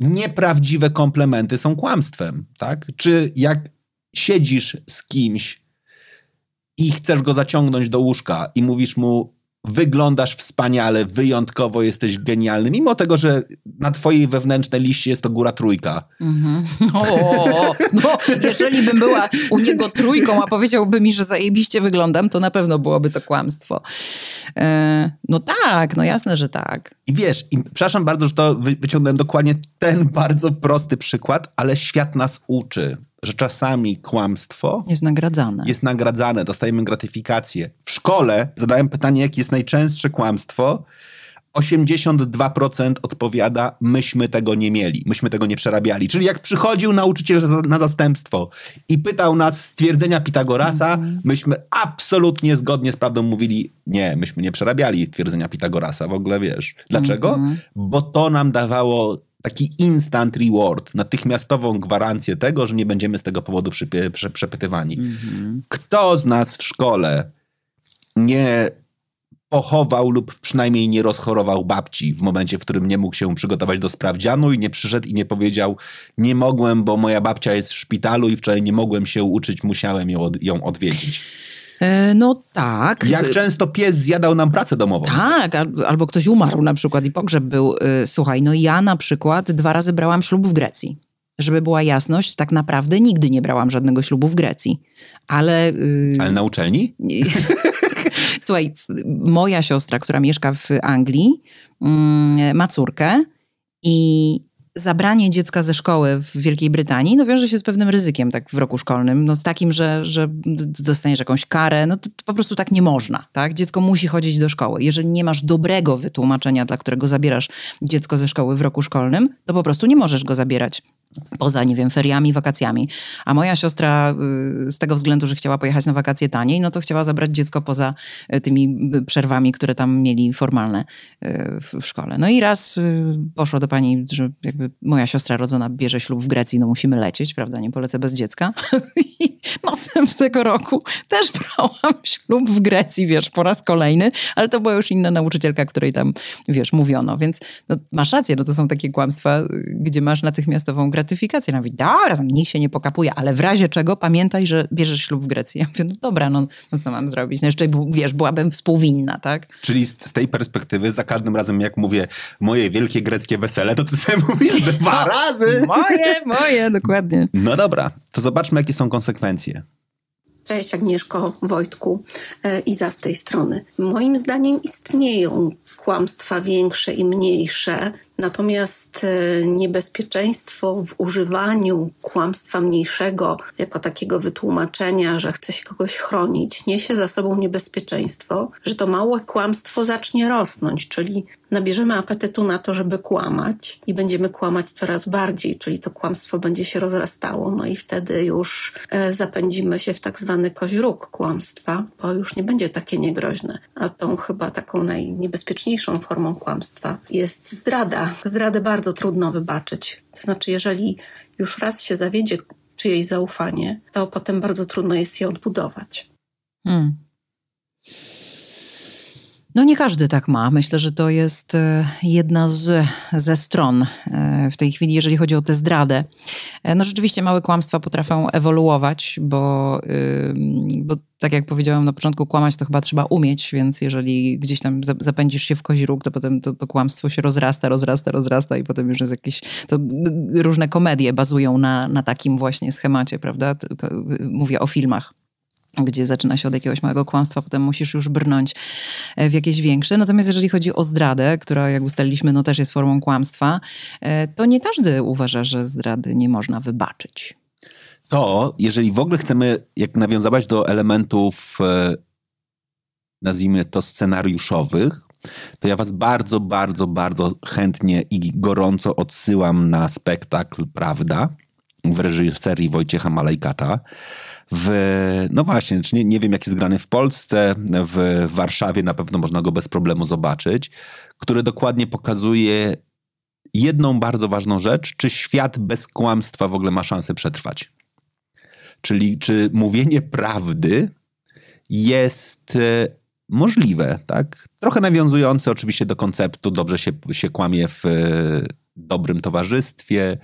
nieprawdziwe komplementy są kłamstwem, tak? Czy jak siedzisz z kimś i chcesz go zaciągnąć do łóżka i mówisz mu, wyglądasz wspaniale, wyjątkowo jesteś genialny, mimo tego, że na twojej wewnętrznej liście jest to góra trójka. Mm-hmm. O, no, jeżeli bym była u niego trójką, a powiedziałby mi, że zajebiście wyglądam, to na pewno byłoby to kłamstwo. E, no tak, no jasne, że tak. I wiesz, i, przepraszam bardzo, że to wy, wyciągnąłem dokładnie ten bardzo prosty przykład, ale świat nas uczy że czasami kłamstwo jest nagradzane. Jest nagradzane, dostajemy gratyfikację. W szkole zadałem pytanie, jakie jest najczęstsze kłamstwo. 82% odpowiada, myśmy tego nie mieli, myśmy tego nie przerabiali. Czyli jak przychodził nauczyciel na zastępstwo i pytał nas stwierdzenia Pitagorasa, mm -hmm. myśmy absolutnie zgodnie z prawdą mówili, nie, myśmy nie przerabiali stwierdzenia Pitagorasa, w ogóle wiesz. Dlaczego? Mm -hmm. Bo to nam dawało taki instant reward, natychmiastową gwarancję tego, że nie będziemy z tego powodu przepytywani. Mm-hmm. Kto z nas w szkole nie pochował lub przynajmniej nie rozchorował babci w momencie, w którym nie mógł się przygotować do sprawdzianu i nie przyszedł i nie powiedział nie mogłem, bo moja babcia jest w szpitalu i wczoraj nie mogłem się uczyć, musiałem ją, ją odwiedzić. E, no tak. Jak często pies zjadał nam pracę domową. Tak, albo ktoś umarł na przykład i pogrzeb był. E, słuchaj, no ja na przykład dwa razy brałam ślub w Grecji. Żeby była jasność, tak naprawdę nigdy nie brałam żadnego ślubu w Grecji. Ale. Yy... Ale na uczelni? Słuchaj, moja siostra, która mieszka w Anglii, yy, ma córkę i zabranie dziecka ze szkoły w Wielkiej Brytanii no wiąże się z pewnym ryzykiem tak w roku szkolnym, no z takim, że, że dostaniesz jakąś karę, no to, to, po prostu tak nie można, tak? Dziecko musi chodzić do szkoły. Jeżeli nie masz dobrego wytłumaczenia, dla którego zabierasz dziecko ze szkoły w roku szkolnym, to po prostu nie możesz go zabierać poza, nie wiem, feriami, wakacjami. A moja siostra y, z tego względu, że chciała pojechać na wakacje taniej, no to chciała zabrać dziecko poza y, tymi y, przerwami, które tam mieli formalne w, szkole. No i raz poszła do pani, że jakby moja siostra rodzona bierze ślub w Grecji, no musimy lecieć, prawda, nie polecę bez dziecka. I następnego roku też brałam ślub w Grecji, wiesz, po raz kolejny, ale to była już inna nauczycielka, której tam, wiesz, mówiono. Więc no, masz rację, no to są takie kłamstwa, gdzie masz natychmiastową gratyfikację. Ja mówię, dobra, nikt się nie pokapuje, ale w razie czego pamiętaj, że bierzesz ślub w Grecji. Ja mówię, no dobra, no, no co mam zrobić? No jeszcze, wiesz, byłabym współwinna, tak? Czyli z, z, tej perspektywy za każdym razem, jak mówię moje wielkie greckie wesele, to ty sobie mówisz dwa no, razy. Moje, moje, dokładnie. No dobra, to zobaczmy, jakie są konsekwencje. Cześć Agnieszko, Wojtku e, i za z tej strony. Moim zdaniem istnieją kłamstwa większe i mniejsze, natomiast e, niebezpieczeństwo w używaniu kłamstwa mniejszego jako takiego wytłumaczenia, że chce się kogoś chronić, niesie za sobą niebezpieczeństwo, że to małe kłamstwo zacznie rosnąć, czyli nabierzemy apetytu na to, żeby kłamać i będziemy kłamać coraz bardziej, czyli to kłamstwo będzie się rozrastało, no i wtedy już e, zapędzimy się w tak zwany koźróg kłamstwa, bo już nie będzie takie niegroźne. A tą chyba taką najniebezpieczniejszą formą kłamstwa jest zdrada. Zdradę bardzo trudno wybaczyć. To znaczy, jeżeli już raz się zawiedzie czyjeś zaufanie, to potem bardzo trudno jest je odbudować. Hmm. No nie każdy tak ma. Myślę, że to jest e, jedna z, ze stron e, w tej chwili, jeżeli chodzi o tę zdradę. E, no rzeczywiście małe kłamstwa potrafią ewoluować, bo, bo tak jak powiedziałam na początku, kłamać to chyba trzeba umieć, więc jeżeli gdzieś tam zapędzisz się w kozi róg, to potem to, to kłamstwo się rozrasta, rozrasta, rozrasta i potem już jest jakieś... To różne komedie bazują na, na takim właśnie schemacie, prawda? Mówię o filmach gdzie zaczyna się od jakiegoś małego kłamstwa, potem musisz już brnąć e, w jakieś większe. Natomiast jeżeli chodzi o zdradę, która jak ustaliliśmy, no też jest formą kłamstwa, e, to nie każdy uważa, że zdrady nie można wybaczyć. To, jeżeli w ogóle chcemy jak nawiązywać do elementów, e, nazwijmy to scenariuszowych, to ja was bardzo, bardzo, bardzo chętnie i gorąco odsyłam na spektakl Prawda w reżyserii Wojciecha Malejkata w, no właśnie, nie, nie wiem jak jest grany w Polsce, w Warszawie na pewno można go bez problemu zobaczyć, który dokładnie pokazuje jedną bardzo ważną rzecz, czy świat bez kłamstwa w ogóle ma szansę przetrwać. Czyli czy mówienie prawdy jest e, możliwe, tak? Trochę nawiązujące oczywiście do konceptu dobrze się, się kłamie w dobrym towarzystwie,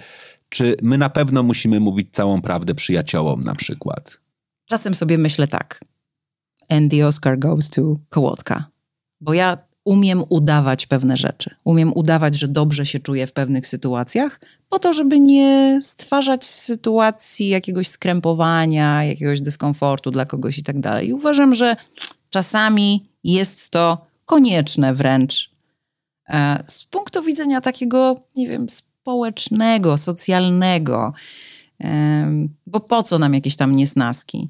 czy my na pewno musimy mówić całą prawdę przyjaciołom na przykład? Czasem sobie myślę tak. And the Oscar goes to Kołotka. Bo ja umiem udawać pewne rzeczy. Umiem udawać, że dobrze się czuję w pewnych sytuacjach, po to, żeby nie stwarzać sytuacji jakiegoś skrępowania, jakiegoś dyskomfortu dla kogoś i tak dalej. Uważam, że czasami jest to konieczne wręcz e, z punktu widzenia takiego, nie wiem, społecznego, socjalnego. Bo po co nam jakieś tam niesnaski?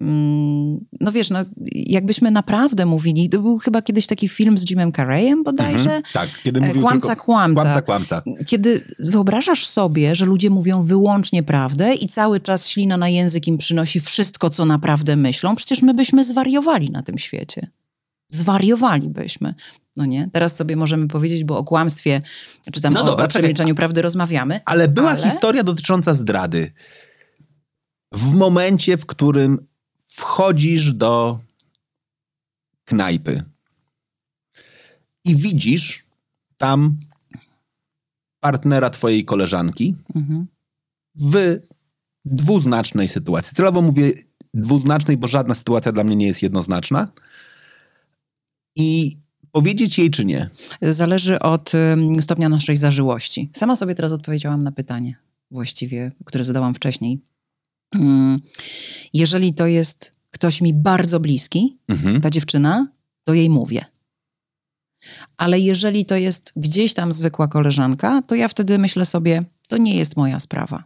Mm, no wiesz, no, jakbyśmy naprawdę mówili, to był chyba kiedyś taki film z Jimem Carreyem bodajże. Mhm, tak, kiedy mówił kłamca, tylko, kłamca. Kłamca, kłamca. Kiedy wyobrażasz sobie, że ludzie mówią wyłącznie prawdę i cały czas ślina na język im przynosi wszystko, co naprawdę myślą, przecież my byśmy zwariowali na tym świecie. Zwariowalibyśmy. No nie? Teraz sobie możemy powiedzieć, bo o kłamstwie, czy tam no o, dobra, o przemilczeniu prawdy rozmawiamy. Ale była ale... historia dotycząca zdrady. W momencie, w którym wchodzisz do knajpy i widzisz tam partnera twojej koleżanki mhm. w dwuznacznej sytuacji. Celowo mówię dwuznacznej, bo żadna sytuacja dla mnie nie jest jednoznaczna. I powiedzieć jej czy nie? Zależy od stopnia naszej zażyłości. Sama sobie teraz odpowiedziałam na pytanie właściwie, które zadałam wcześniej. Mm, jeżeli to jest ktoś mi bardzo bliski, mhm. ta dziewczyna, to jej mówię. Ale jeżeli to jest gdzieś tam zwykła koleżanka, to ja wtedy myślę sobie, to nie jest moja sprawa.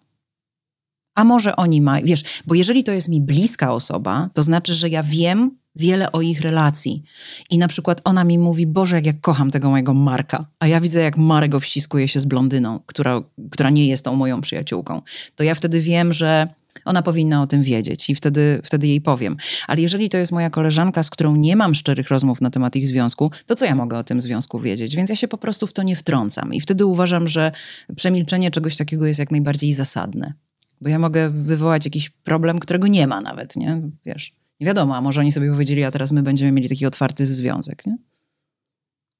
A może oni mają, wiesz, bo jeżeli to jest mi bliska osoba, to znaczy, że ja wiem, wiele o ich relacji. I na przykład ona mi mówi, Boże, jak ja kocham tego mojego Marka. A ja widzę, jak Marek obściskuje się z blondyną, która, która nie jest tą moją przyjaciółką. To ja wtedy wiem, że ona powinna o tym wiedzieć i wtedy, wtedy jej powiem. Ale jeżeli to jest moja koleżanka, z którą nie mam szczerych rozmów na temat ich związku, to co ja mogę o tym związku wiedzieć? Więc ja się po prostu w to nie wtrącam. I wtedy uważam, że przemilczenie czegoś takiego jest jak najbardziej zasadne. Bo ja mogę wywołać jakiś problem, którego nie ma nawet, nie? Wiesz. Nie wiadomo, a może oni sobie powiedzieli, a teraz my będziemy mieli taki otwarty związek, nie?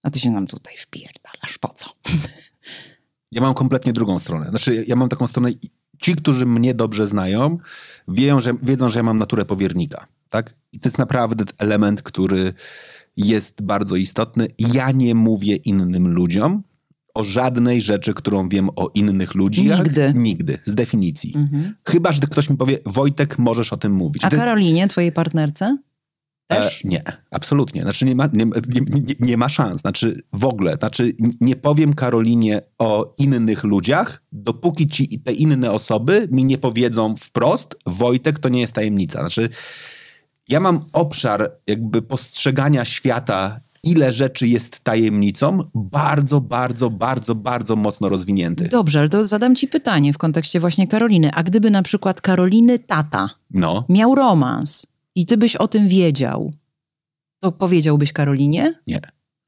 A ty się nam tutaj wpierdalasz, po co? Ja mam kompletnie drugą stronę. Znaczy, ja mam taką stronę, ci, którzy mnie dobrze znają, że, wiedzą, że ja mam naturę powiernika, tak? I to jest naprawdę element, który jest bardzo istotny. Ja nie mówię innym ludziom, o żadnej rzeczy, którą wiem o innych ludziach. Nigdy. Nigdy, z definicji. Mhm. Chyba, że ktoś mi powie, Wojtek, możesz o tym mówić. A Ty... Karolinie, twojej partnerce? Też? E, nie, absolutnie. Znaczy nie ma, nie, nie, nie, ma szans. Znaczy w ogóle. Znaczy nie powiem Karolinie o innych ludziach, dopóki ci te inne osoby mi nie powiedzą wprost, Wojtek to nie jest tajemnica. Znaczy ja mam obszar jakby postrzegania świata ile rzeczy jest tajemnicą, bardzo, bardzo, bardzo, bardzo mocno rozwinięty. Dobrze, ale to zadam ci pytanie w kontekście właśnie Karoliny. A gdyby na przykład Karoliny tata no. miał romans i ty byś o tym wiedział, to powiedziałbyś Karolinie? Nie.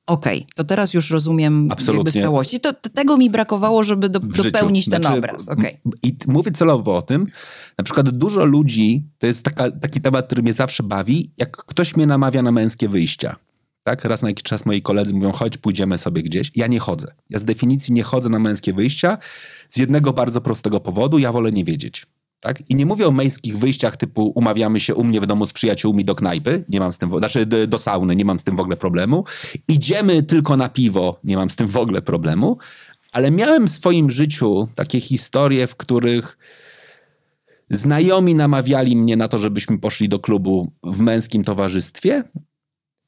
Okej, okay, to teraz już rozumiem Absolutnie. jakby w całości. To, to, tego mi brakowało, żeby do, dopełnić ten znaczy, obraz. Okay. I mówię celowo o tym, na przykład dużo ludzi, to jest taka, taki temat, który mnie zawsze bawi, jak ktoś mnie namawia na męskie wyjścia tak? Raz na jakiś czas moi koledzy mówią, chodź, pójdziemy sobie gdzieś. Ja nie chodzę. Ja z definicji nie chodzę na męskie wyjścia z jednego bardzo prostego powodu, ja wolę nie wiedzieć. Tak? I nie mówię o męskich wyjściach typu umawiamy się u mnie w domu z przyjaciółmi do knajpy, nie mam z tym, znaczy do sauny, nie mam z tym w ogóle problemu. Idziemy tylko na piwo, nie mam z tym w ogóle problemu. Ale miałem w swoim życiu takie historie, w których znajomi namawiali mnie na to, żebyśmy poszli do klubu w męskim towarzystwie,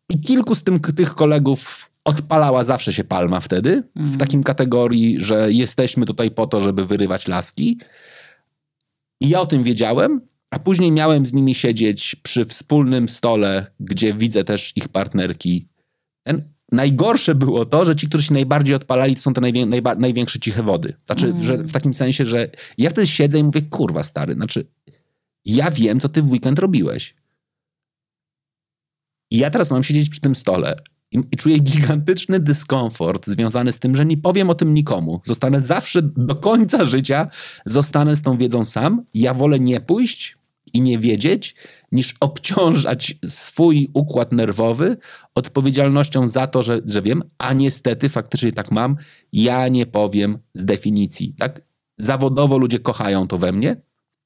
i kilku z tym, tych kolegów odpalała zawsze się palma wtedy, mm. w mhm. takim kategorii, że jesteśmy tutaj po to, żeby wyrywać laski. I ja o tym wiedziałem, a później miałem z nimi siedzieć przy wspólnym stole, gdzie widzę też ich partnerki. Ten, najgorsze było to, że ci, którzy się najbardziej odpalali, to są te najwię, najba, największe ciche wody. Znaczy, mm. że w takim sensie, że ja wtedy siedzę i mówię, kurwa stary, znaczy ja wiem, co ty w weekend robiłeś. I ja teraz mam siedzieć przy tym stole i, i, czuję gigantyczny dyskomfort związany z tym, że nie powiem o tym nikomu. Zostanę zawsze do końca życia, zostanę z tą wiedzą sam. Ja wolę nie pójść i nie wiedzieć, niż obciążać swój układ nerwowy odpowiedzialnością za to, że, że wiem, a niestety faktycznie tak mam, ja nie powiem z definicji. Tak? Zawodowo ludzie kochają to we mnie,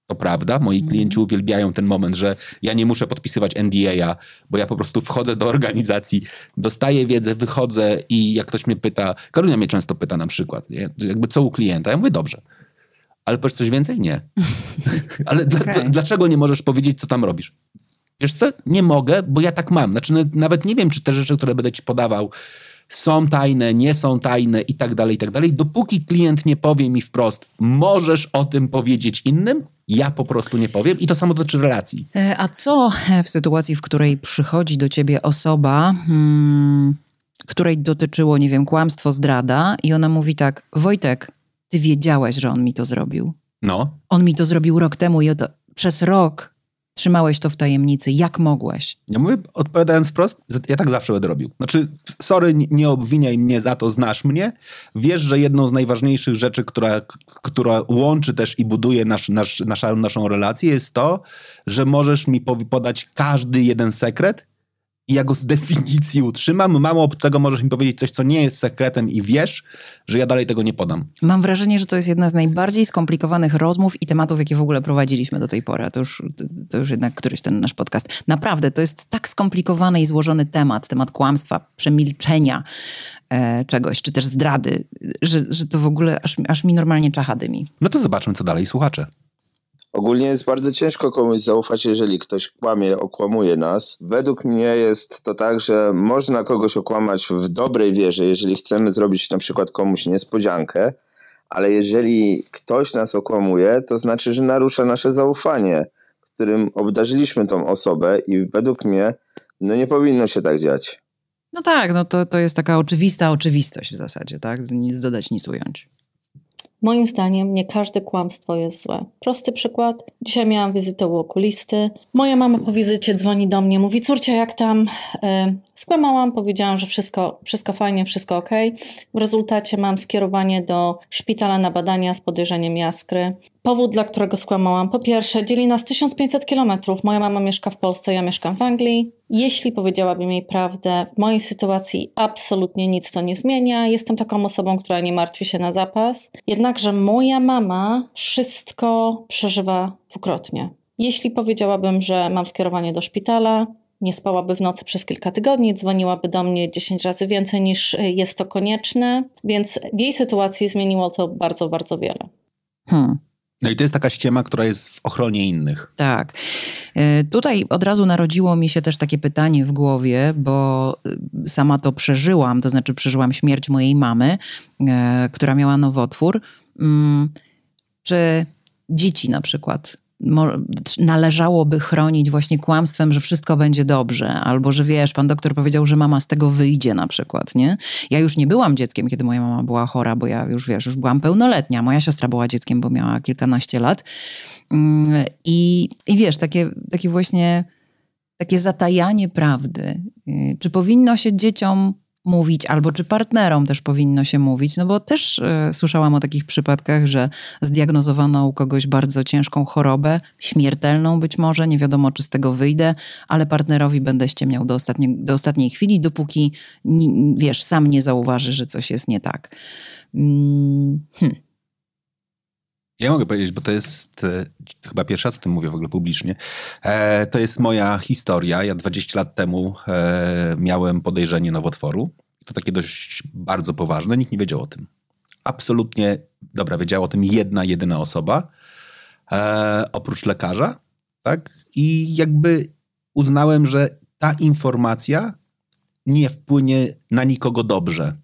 to prawda, moi mhm. klienci uwielbiają ten moment, że ja nie muszę podpisywać NDA, bo ja po prostu wchodzę do organizacji, dostaję wiedzę, wychodzę i jak ktoś mnie pyta, Karolina mnie często pyta na przykład, nie? jakby co u klienta, ja mówię dobrze. Ale powiesz coś więcej? Nie. Ale dla, okay. dlaczego nie możesz powiedzieć, co tam robisz? Wiesz co? Nie mogę, bo ja tak mam. Znaczy, nawet nie wiem, czy te rzeczy, które będę ci podawał, są tajne, nie są tajne i tak dalej, i tak dalej. Dopóki klient nie powie mi wprost, możesz o tym powiedzieć innym, ja po prostu nie powiem i to samo dotyczy relacji. E, a co w sytuacji, w której przychodzi do ciebie osoba, hmm, której dotyczyło, nie wiem, kłamstwo, zdrada i ona mówi tak, Wojtek, ty wiedziałeś, że on mi to zrobił. No. On mi to zrobił rok temu i od, przez rok trzymałeś to w tajemnicy. Jak mogłeś? Ja mówię, odpowiadając wprost, ja tak zawsze będę robił. Znaczy, sorry, nie obwiniaj mnie za to, znasz mnie. Wiesz, że jedną z najważniejszych rzeczy, która, która łączy też i buduje nasz, nasz, naszą, naszą relację, jest to, że możesz mi podać każdy jeden sekret i ja go z definicji utrzymam. Mało czego możesz mi powiedzieć coś, co nie jest sekretem i wiesz, że ja dalej tego nie podam. Mam wrażenie, że to jest jedna z najbardziej skomplikowanych rozmów i tematów, jakie w ogóle prowadziliśmy do tej pory. To już, to już jednak któryś ten nasz podcast. Naprawdę, to jest tak skomplikowany i złożony temat, temat kłamstwa, przemilczenia e, czegoś, czy też zdrady, że, że to w ogóle aż, aż mi normalnie czacha dymi. No to zobaczmy, co dalej słuchacze. Ogólnie jest bardzo ciężko komuś zaufać, jeżeli ktoś kłamie, okłamuje nas. Według mnie jest to tak, że można kogoś okłamać w dobrej wierze, jeżeli chcemy zrobić na przykład komuś niespodziankę, ale jeżeli ktoś nas okłamuje, to znaczy, że narusza nasze zaufanie, którym obdarzyliśmy tą osobę i według mnie no nie powinno się tak dziać. No tak, no to, to jest taka oczywista oczywistość w zasadzie, tak? Nic dodać, nic ująć. Moim zdaniem nie każde kłamstwo jest złe. Prosty przykład. Dzisiaj miałam wizytę u okulisty. Moja mama po wizycie dzwoni do mnie, mówi córcia jak tam? Yy, skłamałam, powiedziałam, że wszystko, wszystko fajnie, wszystko ok. W rezultacie mam skierowanie do szpitala na badania z podejrzeniem jaskry. Powód, dla którego skłamałam. Po pierwsze, dzieli nas 1500 kilometrów. Moja mama mieszka w Polsce, ja mieszkam w Anglii. Jeśli powiedziałabym jej prawdę, w mojej sytuacji absolutnie nic to nie zmienia. Jestem taką osobą, która nie martwi się na zapas. Jednakże moja mama wszystko przeżywa dwukrotnie. Jeśli powiedziałabym, że mam skierowanie do szpitala, nie spałaby w nocy przez kilka tygodni, dzwoniłaby do mnie 10 razy więcej niż jest to konieczne, więc w jej sytuacji zmieniło to bardzo, bardzo wiele. Hmm. No i to jest taka ściema, która jest w ochronie innych. Tak. E, tutaj od razu narodziło mi się też takie pytanie w głowie, bo e, sama to przeżyłam, to znaczy przeżyłam śmierć mojej mamy, e, która miała nowotwór. Mm, czy dzieci na przykład należałoby chronić właśnie kłamstwem, że wszystko będzie dobrze, albo że wiesz, pan doktor powiedział, że mama z tego wyjdzie na przykład, nie? Ja już nie byłam dzieckiem, kiedy moja mama była chora, bo ja już wiesz, już byłam pełnoletnia. Moja siostra była dzieckiem, bo miała kilkanaście lat. Mm, I, i wiesz, takie, takie właśnie takie zatajanie prawdy. Y, czy powinno się dzieciom mówić, albo czy partnerom też powinno się mówić, no bo też y, słyszałam o takich przypadkach, że zdiagnozowano u kogoś bardzo ciężką chorobę, śmiertelną być może, nie wiadomo czy z tego wyjdę, ale partnerowi będę ściemniał do, ostatnie, do ostatniej chwili, dopóki, wiesz, sam nie zauważy, że coś jest nie tak. Hmm. Ja mogę powiedzieć, bo to jest e, chyba pierwsza, co tym mówię w ogóle publicznie. E, to jest moja historia. Ja 20 lat temu e, miałem podejrzenie nowotworu. To takie dość bardzo poważne. Nikt nie wiedział o tym. Absolutnie, dobra, wiedziała o tym jedna, jedyna osoba, e, oprócz lekarza. Tak? I jakby uznałem, że ta informacja nie wpłynie na nikogo dobrze.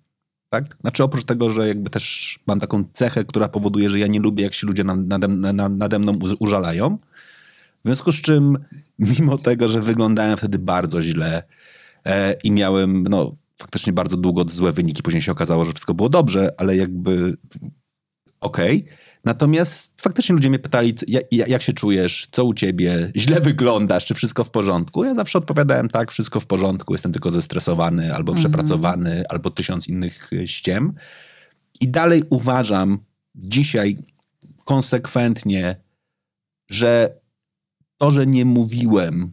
Tak? Znaczy oprócz tego, że jakby też mam taką cechę, która powoduje, że ja nie lubię, jak się ludzie nade, nade, mną użalają. W związku z czym, mimo tego, że wyglądałem wtedy bardzo źle e, i miałem no, faktycznie bardzo długo złe wyniki, później się okazało, że wszystko było dobrze, ale jakby okej. Okay Natomiast faktycznie ludzie mnie pytali, jak, jak, się czujesz, co u ciebie, źle wyglądasz, czy wszystko w porządku? Ja zawsze odpowiadałem tak, wszystko w porządku, jestem tylko zestresowany, albo mhm. przepracowany, albo tysiąc innych e, ściem. I dalej uważam dzisiaj konsekwentnie, że to, że nie mówiłem,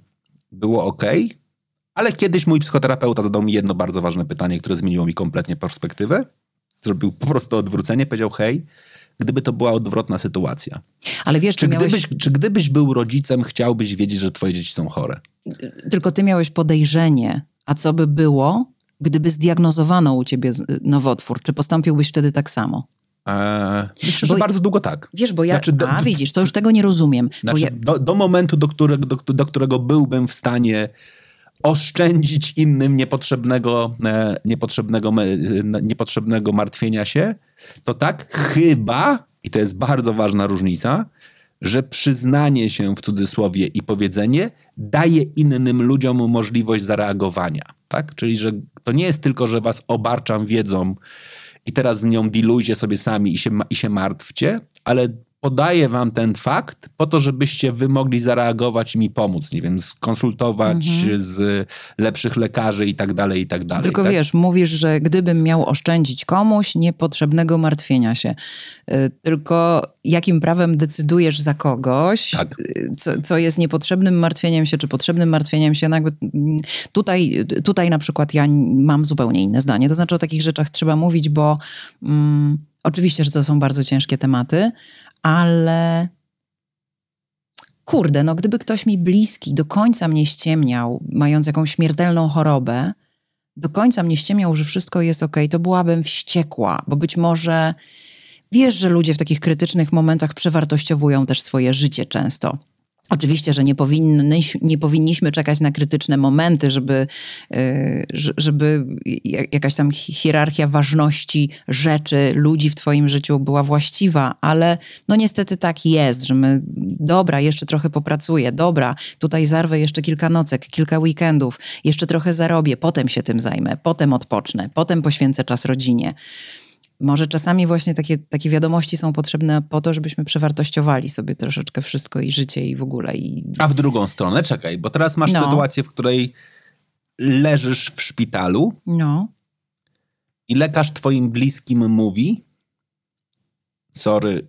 było ok, ale kiedyś mój psychoterapeuta zadał mi jedno bardzo ważne pytanie, które zmieniło mi kompletnie perspektywę. Zrobił po prostu odwrócenie, powiedział: Hej, gdyby to była odwrotna sytuacja. Ale wiesz, czy, miałeś... gdybyś, czy gdybyś był rodzicem, chciałbyś wiedzieć, że twoje dzieci są chore? Tylko ty miałeś podejrzenie, a co by było, gdyby zdiagnozowano u ciebie nowotwór? Czy postąpiłbyś wtedy tak samo? Eee, myślę, bo, że bardzo długo tak. Wiesz, bo ja. Znaczy, do, a widzisz, to już tego nie rozumiem. Znaczy, ja... do, do, momentu, do którego, do, do którego byłbym w stanie oszczędzić innym niepotrzebnego, e, niepotrzebnego, niepotrzebnego martwienia się, to tak, chyba, i to jest bardzo ważna różnica, że przyznanie się w cudzysłowie i powiedzenie daje innym ludziom możliwość zareagowania. Tak? Czyli, że to nie jest tylko, że was obarczam wiedzą i teraz z nią dilujcie sobie sami i się, i się martwcie, ale podaję wam ten fakt po to, żebyście wy mogli zareagować i mi pomóc, nie wiem, skonsultować mhm. z lepszych lekarzy i tak dalej, i tak dalej. Tylko tak? wiesz, mówisz, że gdybym miał oszczędzić komuś niepotrzebnego martwienia się, y, tylko jakim prawem decydujesz za kogoś, tak. Y, co, co jest niepotrzebnym martwieniem się, czy potrzebnym martwieniem się, no jakby mm, tutaj, tutaj na przykład ja mam zupełnie inne zdanie. To znaczy o takich rzeczach trzeba mówić, bo mm, oczywiście, że to są bardzo ciężkie tematy, ale kurde, no gdyby ktoś mi bliski do końca mnie ściemniał, mając jakąś śmiertelną chorobę, do końca mnie ściemniał, że wszystko jest ok, to byłabym wściekła, bo być może wiesz, że ludzie w takich krytycznych momentach przewartościowują też swoje życie często. Oczywiście, że nie, powinny, nie powinniśmy czekać na krytyczne momenty, żeby, y, żeby jakaś tam hierarchia ważności rzeczy, ludzi w Twoim życiu była właściwa, ale no niestety tak jest, że my, dobra, jeszcze trochę popracuję, dobra, tutaj zarwę jeszcze kilka nocek, kilka weekendów, jeszcze trochę zarobię, potem się tym zajmę, potem odpocznę, potem poświęcę czas rodzinie. Może czasami właśnie takie, takie wiadomości są potrzebne po to, żebyśmy przewartościowali sobie troszeczkę wszystko i życie i w ogóle. I... A w drugą stronę, czekaj, bo teraz masz no. sytuację, w której leżysz w szpitalu no. i lekarz twoim bliskim mówi sorry,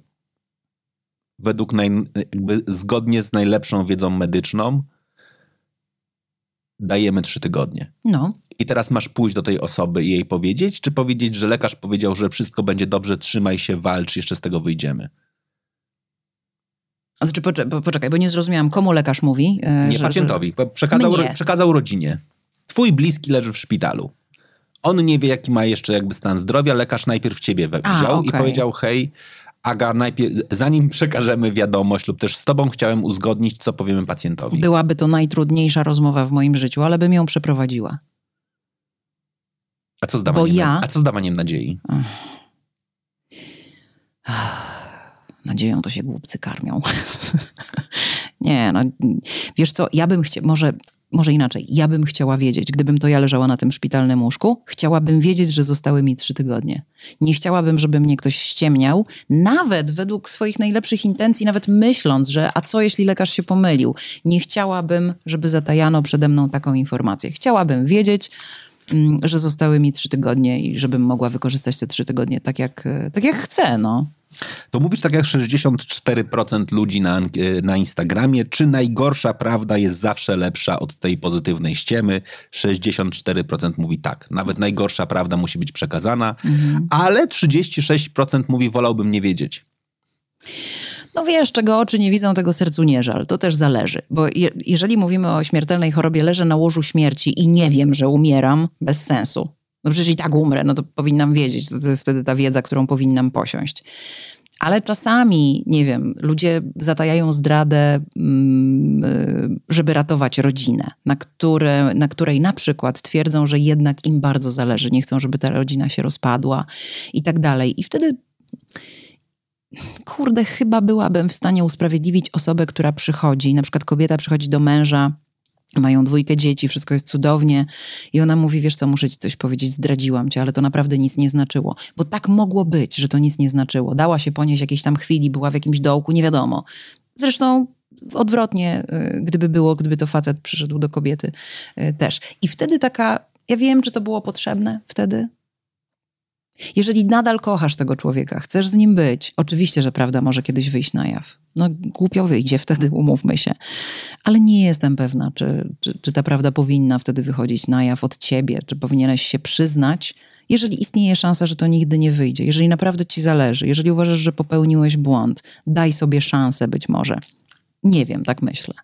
według naj, jakby zgodnie z najlepszą wiedzą medyczną dajemy trzy tygodnie. No. I teraz masz pójść do tej osoby i jej powiedzieć, czy powiedzieć, że lekarz powiedział, że wszystko będzie dobrze, trzymaj się, walcz, jeszcze z tego wyjdziemy? A znaczy, poczekaj, bo nie zrozumiałam, komu lekarz mówi? E, nie, że, pacjentowi. Że... Przekazał, przekazał rodzinie. Twój bliski leży w szpitalu. On nie wie, jaki ma jeszcze jakby stan zdrowia. Lekarz najpierw ciebie wziął A, okay. i powiedział, hej, Aga, najpierw, zanim przekażemy wiadomość lub też z tobą chciałem uzgodnić, co powiemy pacjentowi. Byłaby to najtrudniejsza rozmowa w moim życiu, ale bym ją przeprowadziła. A co z dawaniem, ja... a co z dawaniem nadziei? Nadzieją to się głupcy karmią. Nie, no wiesz co, ja bym chciała, może może inaczej, ja bym chciała wiedzieć, gdybym to ja leżała na tym szpitalnym łóżku, chciałabym wiedzieć, że zostały mi trzy tygodnie. Nie chciałabym, żeby mnie ktoś ściemniał, nawet według swoich najlepszych intencji, nawet myśląc, że a co jeśli lekarz się pomylił. Nie chciałabym, żeby zatajano przede mną taką informację. Chciałabym wiedzieć, że zostały mi trzy tygodnie i żebym mogła wykorzystać te trzy tygodnie tak jak, tak jak chcę, no. To mówisz tak jak 64% ludzi na, na Instagramie, czy najgorsza prawda jest zawsze lepsza od tej pozytywnej ściemy? 64% mówi tak. Nawet najgorsza prawda musi być przekazana, mhm. ale 36% mówi wolałbym nie wiedzieć. No wiesz, czego oczy nie widzą, tego sercu nie żal. To też zależy. Bo je, jeżeli mówimy o śmiertelnej chorobie, leżę na łożu śmierci i nie wiem, że umieram, bez sensu. No przecież i tak umrę, no to powinnam wiedzieć. To, to jest wtedy ta wiedza, którą powinnam posiąść. Ale czasami, nie wiem, ludzie zatajają zdradę, mm, y, żeby ratować rodzinę, na, które, na której na przykład twierdzą, że jednak im bardzo zależy, nie chcą, żeby ta rodzina się rozpadła i tak dalej. I wtedy kurde, chyba byłabym w stanie usprawiedliwić osobę, która przychodzi, na przykład kobieta przychodzi do męża mają dwójkę dzieci, wszystko jest cudownie. I ona mówi, wiesz co, muszę ci coś powiedzieć, zdradziłam cię, ale to naprawdę nic nie znaczyło. Bo tak mogło być, że to nic nie znaczyło. Dała się ponieść jakiejś tam chwili, była w jakimś dołku, nie wiadomo. Zresztą odwrotnie, y, gdyby było, gdyby to facet przyszedł do kobiety y, też. I wtedy taka, ja wiem, czy to było potrzebne wtedy, Jeżeli nadal kochasz tego człowieka, chcesz z nim być, oczywiście, że prawda może kiedyś wyjść na jaw. No głupio wyjdzie wtedy, umówmy się. Ale nie jestem pewna, czy, czy, czy ta prawda powinna wtedy wychodzić na jaw od ciebie, czy powinieneś się przyznać, jeżeli istnieje szansa, że to nigdy nie wyjdzie, jeżeli naprawdę ci zależy, jeżeli uważasz, że popełniłeś błąd, daj sobie szansę być może. Nie wiem, tak myślę.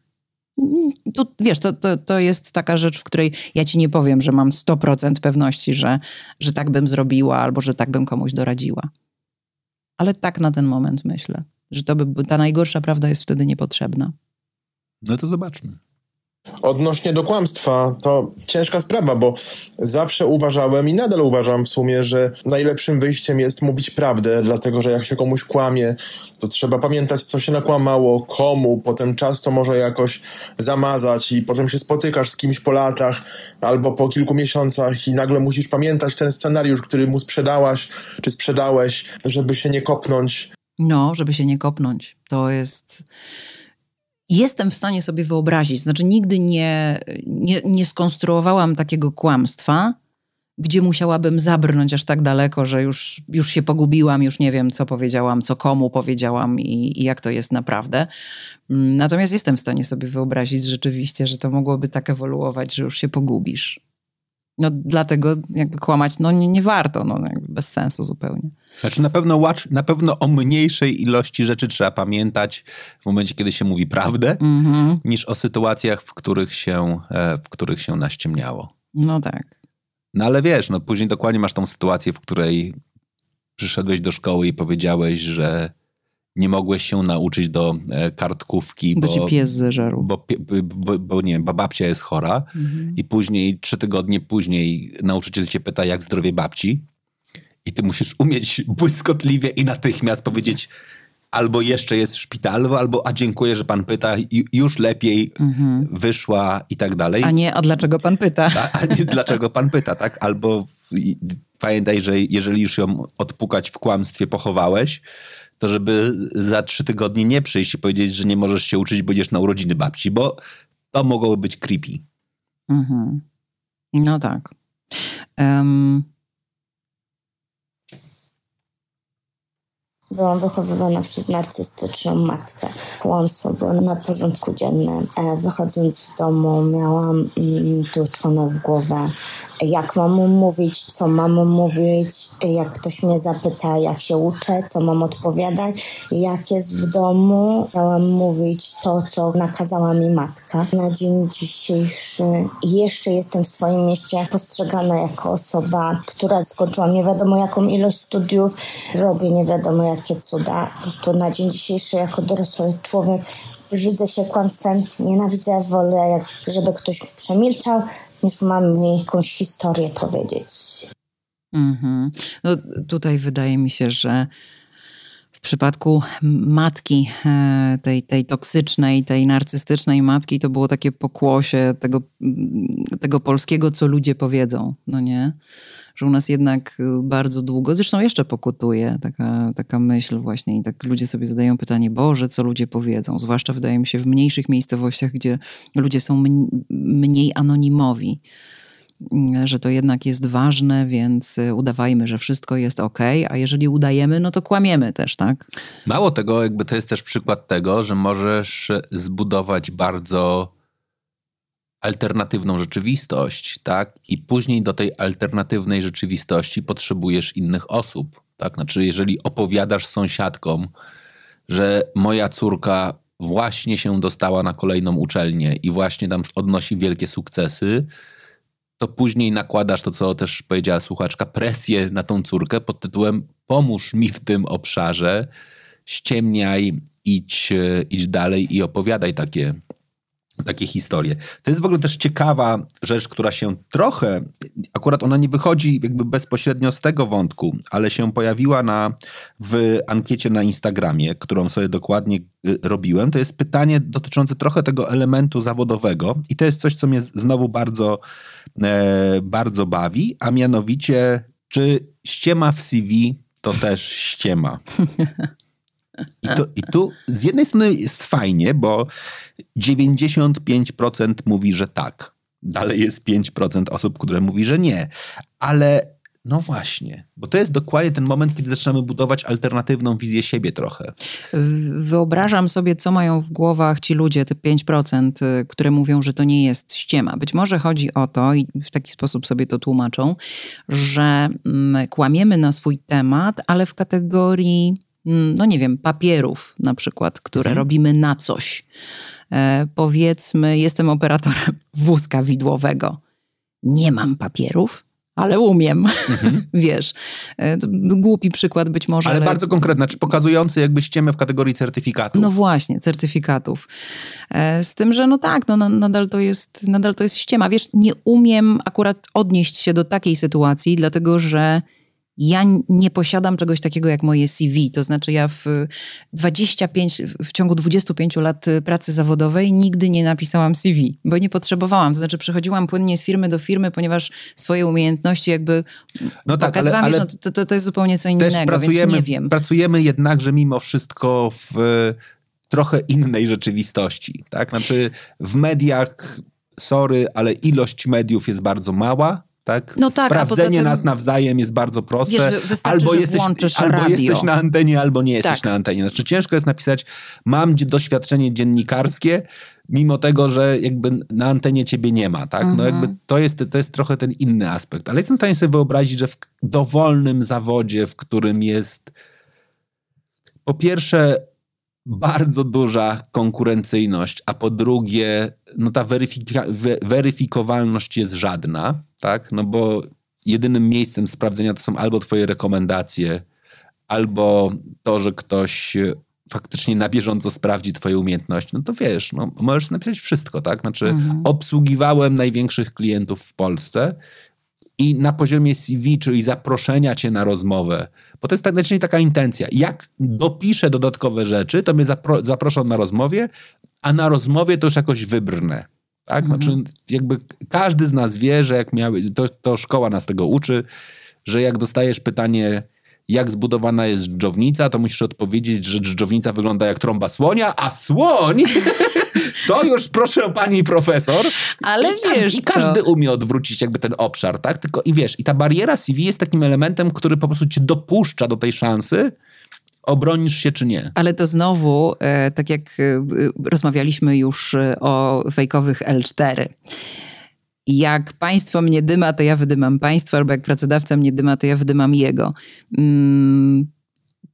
Tu, wiesz, to, to, to jest taka rzecz, w której ja ci nie powiem, że mam 100% pewności, że, że tak bym zrobiła albo że tak bym komuś doradziła. Ale tak na ten moment myślę, że to by, ta najgorsza prawda jest wtedy niepotrzebna. No to zobaczmy. Odnośnie do kłamstwa, to ciężka sprawa, bo zawsze uważałem i nadal uważam w sumie, że najlepszym wyjściem jest mówić prawdę, dlatego że jak się komuś kłamie, to trzeba pamiętać, co się nakłamało, komu, potem czas to może jakoś zamazać i potem się spotykasz z kimś po latach albo po kilku miesiącach i nagle musisz pamiętać ten scenariusz, który mu sprzedałaś czy sprzedałeś, żeby się nie kopnąć. No, żeby się nie kopnąć. To jest jestem w stanie sobie wyobrazić, znaczy nigdy nie, nie, nie skonstruowałam takiego kłamstwa, gdzie musiałabym zabrnąć aż tak daleko, że już, już się pogubiłam, już nie wiem, co powiedziałam, co komu powiedziałam i, i jak to jest naprawdę. Mm, natomiast jestem w stanie sobie wyobrazić rzeczywiście, że to mogłoby tak ewoluować, że już się pogubisz. No dlatego jakby kłamać no nie, nie warto, no bez sensu zupełnie. Znaczy na pewno, na pewno o mniejszej ilości rzeczy trzeba pamiętać w momencie, kiedy się mówi prawdę, mm-hmm. niż o sytuacjach, w których się, e, w których się naściemniało. No tak. No ale wiesz, no później dokładnie masz tą sytuację, w której przyszedłeś do szkoły i powiedziałeś, że nie mogłeś się nauczyć do e, kartkówki, bo, bo ci pies zeżarł. Bo, bo, bo, nie bo babcia jest chora mhm. i później, trzy tygodnie później nauczyciel cię pyta, jak zdrowie babci i ty musisz umieć błyskotliwie i natychmiast powiedzieć albo jeszcze jest w szpitalu, albo a dziękuję, że pan pyta, już lepiej mhm. wyszła i tak dalej. A nie, a dlaczego pan pyta? A, a nie, dlaczego pan pyta, tak? Albo pamiętaj, że jeżeli już ją odpukać w kłamstwie pochowałeś, to żeby za trzy tygodnie nie przyjść i powiedzieć, że nie możesz się uczyć, bo idziesz na urodziny babci, bo to mogłoby być creepy. Mhm. No tak. Um, Byłam wychowywana przez narcystyczną matkę. Kłamstwo było na porządku dziennym. E, wychodząc z domu miałam mm, tłuczone w głowę jak mam mówić, co mam mówić, jak ktoś mnie zapyta, jak się uczę, co mam odpowiadać, jak jest w domu, miałam mówić to, co nakazała mi matka. Na dzień dzisiejszy jeszcze jestem w swoim mieście postrzegana jako osoba, która skończyła nie wiadomo jaką ilość studiów, robię nie wiadomo jakie cuda. Po prostu na dzień dzisiejszy jako dorosły człowiek brzydzę się kłamstwem, nienawidzę, wolę, żeby ktoś przemilczał, niż mam mi jakąś historię powiedzieć. Mm-hmm. No, tutaj wydaje mi się, że w przypadku matki, e, tej, tej toksycznej, tej narcystycznej matki, to było takie pokłosie tego, tego polskiego, co ludzie powiedzą, no nie? Że u nas jednak y, bardzo długo, zresztą jeszcze pokutuje taka, taka myśl właśnie i tak ludzie sobie zadają pytanie, Boże, co ludzie powiedzą, zwłaszcza wydaje mi się w mniejszych miejscowościach, gdzie ludzie są mniej anonimowi mm, że to jednak jest ważne, więc y, udawajmy, że wszystko jest ok, a jeżeli udajemy, no to kłamiemy też, tak? Mało tego, jakby to jest też przykład tego, że możesz zbudować bardzo alternatywną rzeczywistość, tak? I później do tej alternatywnej rzeczywistości potrzebujesz innych osób, tak? Znaczy, jeżeli opowiadasz sąsiadkom, że moja córka właśnie się dostała na kolejną uczelnię i właśnie tam odnosi wielkie sukcesy, to później nakładasz to, co też powiedziała słuchaczka, presję na tą córkę pod tytułem pomóż mi w tym obszarze, ściemniaj, idź, idź dalej i opowiadaj takie, takie historie. To jest w ogóle też ciekawa rzecz, która się trochę, akurat ona nie wychodzi jakby bezpośrednio z tego wątku, ale się pojawiła na, w ankiecie na Instagramie, którą sobie dokładnie y, robiłem. To jest pytanie dotyczące trochę tego elementu zawodowego i to jest coś, co mnie znowu bardzo, e, bardzo bawi, a mianowicie, czy ściema w CV to też ściema. I, to, I tu z jednej strony jest fajnie, bo 95% mówi, że tak. Dalej jest 5% osób, które mówi, że nie. Ale No właśnie, bo to jest dokładnie ten moment, kiedy zaczynamy budować alternatywną wizję siebie trochę. Wyobrażam sobie, co mają w głowach ci ludzie, te 5%, y, które mówią, że to nie jest ściema. Być może chodzi o to, i w taki sposób sobie to tłumaczą, że mm, kłamiemy na swój temat, ale w kategorii, no nie wiem, papierów na przykład, które mhm. robimy na coś. E, powiedzmy, jestem operatorem wózka widłowego. Nie mam papierów, ale umiem. Mhm. Wiesz, e, głupi przykład być może. Ale, ale, bardzo konkretny, czy pokazujący jakby ściemę w kategorii certyfikatów. No właśnie, certyfikatów. E, z tym, że no tak, no nadal to jest, nadal to jest ściema. Wiesz, nie umiem akurat odnieść się do takiej sytuacji, dlatego że ja nie posiadam czegoś takiego jak moje CV. To znaczy, ja w 25, w ciągu 25 lat pracy zawodowej nigdy nie napisałam CV, bo nie potrzebowałam. To znaczy, przechodziłam płynnie z firmy do firmy, ponieważ swoje umiejętności jakby no tak. Ale, ale wiesz, no, to, to, jest zupełnie co innego, pracujemy, więc nie wiem. Pracujemy jednakże mimo wszystko w trochę innej rzeczywistości. Tak? Znaczy, w mediach, sorry, ale ilość mediów jest bardzo mała tak? No tak, Sprawdzenie tym, nas nawzajem jest bardzo proste. Wiesz, albo jesteś, albo jesteś na antenie, albo nie jesteś tak. na antenie. Znaczy ciężko jest napisać, mam doświadczenie dziennikarskie, mimo tego, że jakby na antenie ciebie nie ma, tak? No mhm. jakby to jest, to jest trochę ten inny aspekt. Ale jestem w stanie sobie wyobrazić, że w dowolnym zawodzie, w którym jest po pierwsze bardzo duża konkurencyjność, a po drugie, no ta weryfika- weryfikowalność jest żadna, tak? No bo jedynym miejscem sprawdzenia to są albo twoje rekomendacje, albo to, że ktoś faktycznie na bieżąco sprawdzi twoje umiejętności, no to wiesz, no, możesz napisać wszystko, tak? Znaczy, mhm. obsługiwałem największych klientów w Polsce i na poziomie CV, czyli zaproszenia cię na rozmowę, bo to jest tak, znaczy taka intencja. Jak dopiszę dodatkowe rzeczy, to mnie zapro, zaproszą na rozmowie, a na rozmowie to już jakoś wybrnę. Tak? Mhm. Znaczy, jakby każdy z nas wie, że jak miały, to, to szkoła nas tego uczy, że jak dostajesz pytanie, jak zbudowana jest dżdżownica, to musisz odpowiedzieć, że dżdżownica wygląda jak trąba słonia, a słoń to już proszę pani profesor. Ale I, wiesz I każdy umie odwrócić jakby ten obszar, tak? Tylko i wiesz, i ta bariera CV jest takim elementem, który po prostu cię dopuszcza do tej szansy, obronisz się czy nie. Ale to znowu, e, tak jak e, rozmawialiśmy już e, o fejkowych L4 jak państwo mnie dyma, to ja wydymam państwo, albo jak pracodawca mnie dyma, to ja wydymam jego.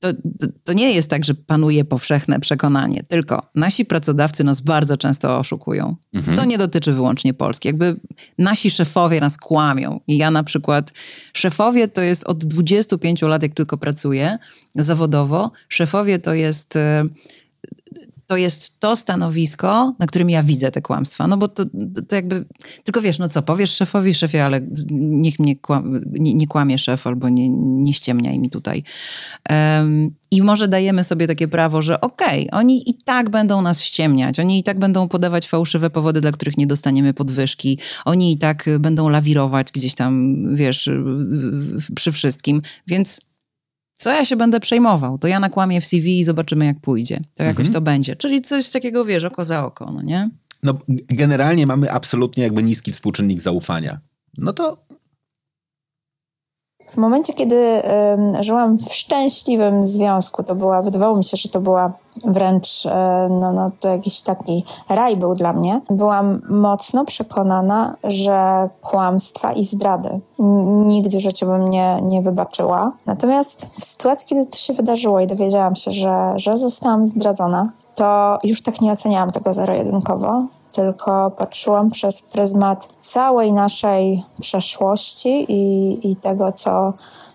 To, to, to, nie jest tak, że panuje powszechne przekonanie, tylko nasi pracodawcy nas bardzo często oszukują. Mhm. To nie dotyczy wyłącznie Polski. Jakby nasi szefowie nas kłamią. I ja na przykład, szefowie to jest od 25 lat, jak tylko pracuję zawodowo, szefowie to jest e, to jest to stanowisko, na którym ja widzę te kłamstwa. No bo to, to jakby, tylko wiesz, no co, powiesz szefowi, szefie, ale niech mnie kłam, nie, nie, kłamie szef albo nie, nie ściemniaj mi tutaj. Um, I może dajemy sobie takie prawo, że okej, okay, oni i tak będą nas ściemniać, oni i tak będą podawać fałszywe powody, dla których nie dostaniemy podwyżki, oni i tak będą lawirować gdzieś tam, wiesz, przy wszystkim, więc co ja się będę przejmował? To ja nakłamię w CV i zobaczymy, jak pójdzie. To jakoś mhm. to będzie. Czyli coś takiego, wiesz, oko za oko, no nie? No, generalnie mamy absolutnie jakby niski współczynnik zaufania. No to w momencie, kiedy żyłam w szczęśliwym związku, to była, wydawało mi się, że to była wręcz, e, no, no to jakiś taki raj był dla mnie. Byłam mocno przekonana, że kłamstwa i zdrady nigdy w życiu bym nie, nie wybaczyła. Natomiast w sytuacji, kiedy to się wydarzyło i dowiedziałam się, że, że zostałam zdradzona, to już tak nie oceniałam tego zero-jedynkowo tylko patrzyłam przez pryzmat całej naszej przeszłości i, i tego, co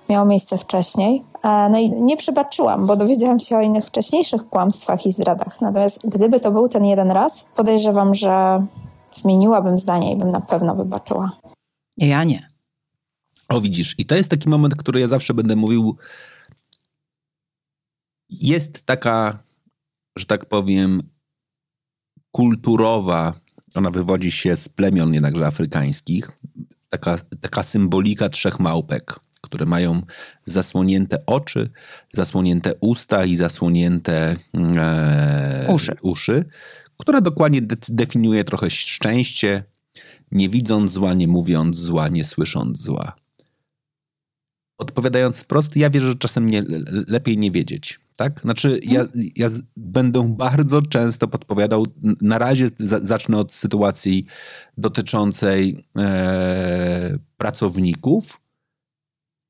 miało miejsce wcześniej. E, no i nie przebaczyłam, bo dowiedziałam się o innych wcześniejszych kłamstwach i zdradach. Natomiast gdyby to był ten jeden raz, podejrzewam, że zmieniłabym zdanie i bym na pewno wybaczyła. Ja nie. O widzisz, i to jest taki moment, który ja zawsze będę mówił. Jest taka, że tak powiem, kulturowa, ona wywodzi się z plemion jednakże afrykańskich, taka, taka symbolika trzech małpek, które mają zasłonięte oczy, zasłonięte usta i zasłonięte e, uszy. uszy, która dokładnie de definiuje trochę szczęście, nie widząc zła, nie mówiąc zła, nie słysząc zła. Odpowiadając wprost, ja wierzę, że czasem nie, lepiej nie wiedzieć. Tak? Znaczy, ja, mhm. ja będę bardzo często podpowiadał. Na razie za, zacznę od sytuacji dotyczącej e, pracowników.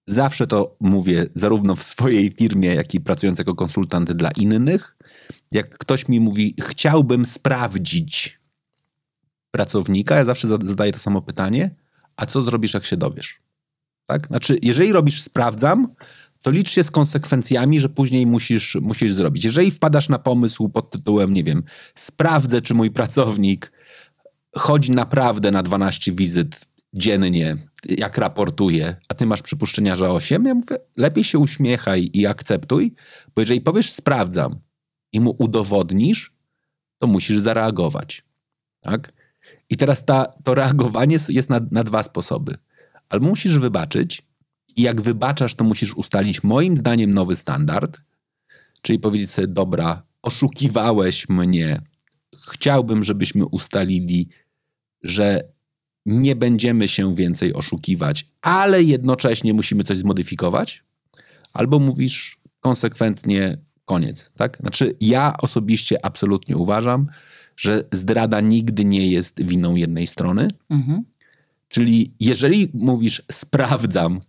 Zawsze to mówię zarówno w swojej firmie, jak i pracując jako konsultant dla innych. Jak ktoś mi mówi, chciałbym sprawdzić pracownika, ja zawsze zadaję to samo pytanie: a co zrobisz, jak się dowiesz? Tak? Znaczy, jeżeli robisz sprawdzam, to licz się z konsekwencjami, że później musisz, musisz zrobić. Jeżeli wpadasz na pomysł pod tytułem, nie wiem, sprawdzę, czy mój pracownik chodzi naprawdę na 12 wizyt dziennie, jak raportuje, a ty masz przypuszczenia, że 8, ja mówię, lepiej się uśmiechaj i akceptuj, bo jeżeli powiesz sprawdzam i mu udowodnisz, to musisz zareagować. Tak? I teraz ta, to reagowanie jest na, na dwa sposoby. Albo musisz wybaczyć, i jak wybaczasz, to musisz ustalić moim zdaniem nowy standard, czyli powiedzieć sobie, dobra, oszukiwałeś mnie, chciałbym, żebyśmy ustalili, że nie będziemy się więcej oszukiwać, ale jednocześnie musimy coś zmodyfikować, albo mówisz konsekwentnie koniec, tak? Znaczy ja osobiście absolutnie uważam, że zdrada nigdy nie jest winą jednej strony. Mhm. Czyli jeżeli mówisz sprawdzam,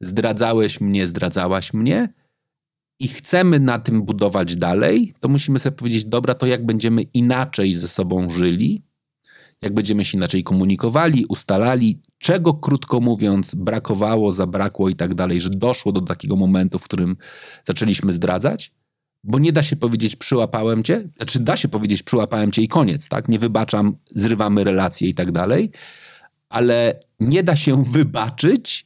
zdradzałeś mnie, zdradzałaś mnie i chcemy na tym budować dalej, to musimy sobie powiedzieć, dobra, to jak będziemy inaczej ze sobą żyli, jak będziemy się inaczej komunikowali, ustalali, czego krótko mówiąc brakowało, zabrakło i tak dalej, że doszło do takiego momentu, w którym zaczęliśmy zdradzać, bo nie da się powiedzieć przyłapałem cię, znaczy da się powiedzieć przyłapałem cię i koniec, tak? Nie wybaczam, zrywamy relacje i tak dalej, ale nie da się wybaczyć,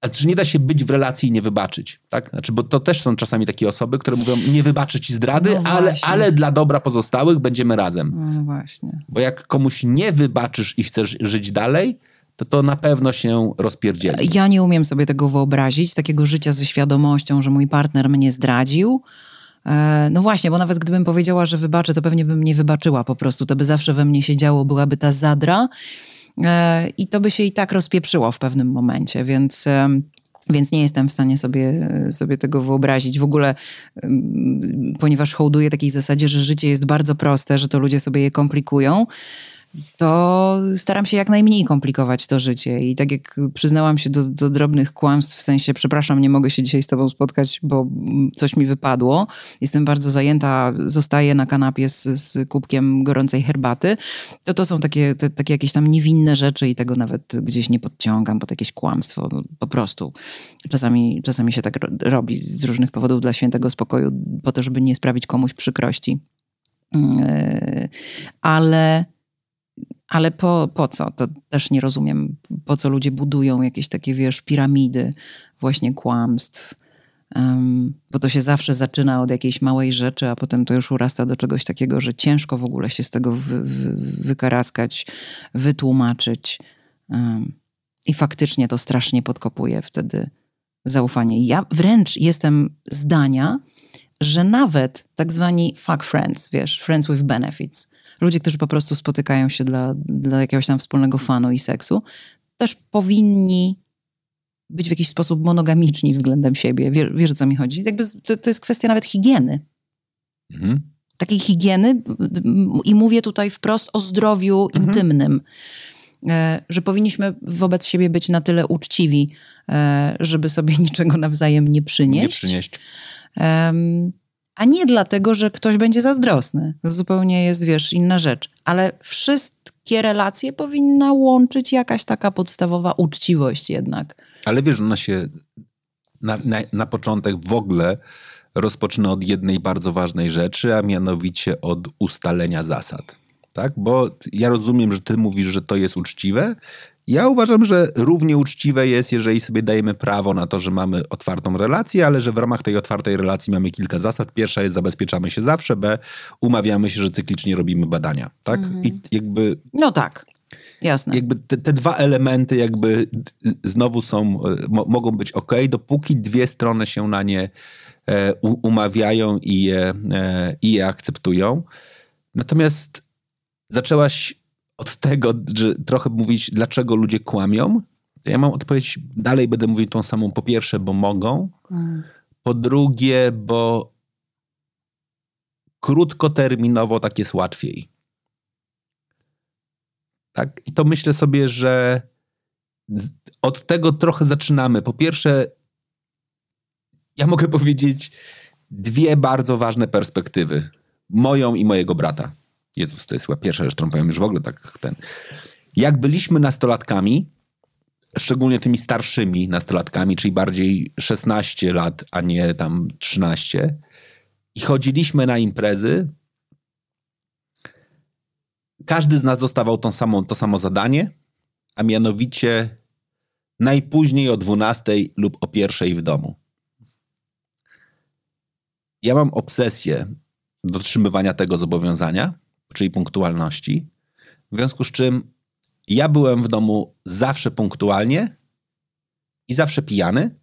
a czy nie da się być w relacji i nie wybaczyć, tak? Znaczy, bo to też są czasami takie osoby, które mówią, nie wybaczę ci zdrady, no ale, ale dla dobra pozostałych będziemy razem. No właśnie. Bo jak komuś nie wybaczysz i chcesz żyć dalej, to to na pewno się rozpierdzieli. Ja nie umiem sobie tego wyobrazić, takiego życia ze świadomością, że mój partner mnie zdradził. E, no właśnie, bo nawet gdybym powiedziała, że wybaczę, to pewnie bym nie wybaczyła po prostu. To by zawsze we mnie siedziało, byłaby ta zadra. E, i to by się i tak rozpieprzyło w pewnym momencie, więc więc nie jestem w stanie sobie, sobie tego wyobrazić. W ogóle, ponieważ hołduję takiej zasadzie, że życie jest bardzo proste, że to ludzie sobie je komplikują, to staram się jak najmniej komplikować to życie. I tak jak przyznałam się do, do, drobnych kłamstw, w sensie, przepraszam, nie mogę się dzisiaj z tobą spotkać, bo coś mi wypadło. Jestem bardzo zajęta, zostaję na kanapie z, z kubkiem gorącej herbaty. To to są takie, te, takie jakieś tam niewinne rzeczy i tego nawet gdzieś nie podciągam pod jakieś kłamstwo. No, po prostu. Czasami, czasami się tak robi z różnych powodów dla świętego spokoju, po to, żeby nie sprawić komuś przykrości. Yy, ale ale po, po co? To też nie rozumiem, po co ludzie budują jakieś takie, wiesz, piramidy właśnie kłamstw. Um, bo to się zawsze zaczyna od jakiejś małej rzeczy, a potem to już urasta do czegoś takiego, że ciężko w ogóle się z tego wy, wy, wykaraskać, wytłumaczyć. Um, I faktycznie to strasznie podkopuje wtedy zaufanie. Ja wręcz jestem zdania, że nawet tak zwani fuck friends, wiesz, friends with benefits, ludzie, którzy po prostu spotykają się dla, dla jakiegoś tam wspólnego fanu i seksu, też powinni być w jakiś sposób monogamiczni względem siebie. Wiesz, wiesz o co mi chodzi? Jakby to, to jest kwestia nawet higieny. Mhm. Takiej higieny i mówię tutaj wprost o zdrowiu mhm. intymnym. E, że powinniśmy wobec siebie być na tyle uczciwi, e, żeby sobie niczego nawzajem nie przynieść. Nie przynieść a nie dlatego, że ktoś będzie zazdrosny. To zupełnie jest, wiesz, inna rzecz. Ale wszystkie relacje powinna łączyć jakaś taka podstawowa uczciwość jednak. Ale wiesz, ona się na, na, na początek w ogóle rozpoczyna od jednej bardzo ważnej rzeczy, a mianowicie od ustalenia zasad. Tak? Bo ja rozumiem, że ty mówisz, że to jest uczciwe, ja uważam, że równie uczciwe jest, jeżeli sobie dajemy prawo na to, że mamy otwartą relację, ale że w ramach tej otwartej relacji mamy kilka zasad. Pierwsza jest zabezpieczamy się zawsze, B umawiamy się, że cyklicznie robimy badania. Tak? Mhm. I jakby. No tak. Jasne. Jakby te, te, dwa elementy jakby znowu są, mo, mogą być ok, dopóki dwie strony się na nie e, umawiają i je, e, i je akceptują. Natomiast zaczęłaś od tego, że trochę mówić, dlaczego ludzie kłamią. To ja mam odpowiedź, dalej będę mówił tą samą. Po pierwsze, bo mogą. Mm. Po drugie, bo krótkoterminowo tak jest łatwiej. Tak? I to myślę sobie, że od tego trochę zaczynamy. Po pierwsze, ja mogę powiedzieć dwie bardzo ważne perspektywy. Moją i mojego brata. Jezus, to jest chyba pierwsza rzecz, którą powiem już w ogóle tak ten. Jak byliśmy nastolatkami, szczególnie tymi starszymi nastolatkami, czyli bardziej 16 lat, a nie tam 13, i chodziliśmy na imprezy, każdy z nas dostawał tą samą, to samo zadanie, a mianowicie najpóźniej o 12 lub o 1 w domu. Ja mam obsesję dotrzymywania tego zobowiązania, czyli punktualności, w związku z czym ja byłem w domu zawsze punktualnie i zawsze pijany,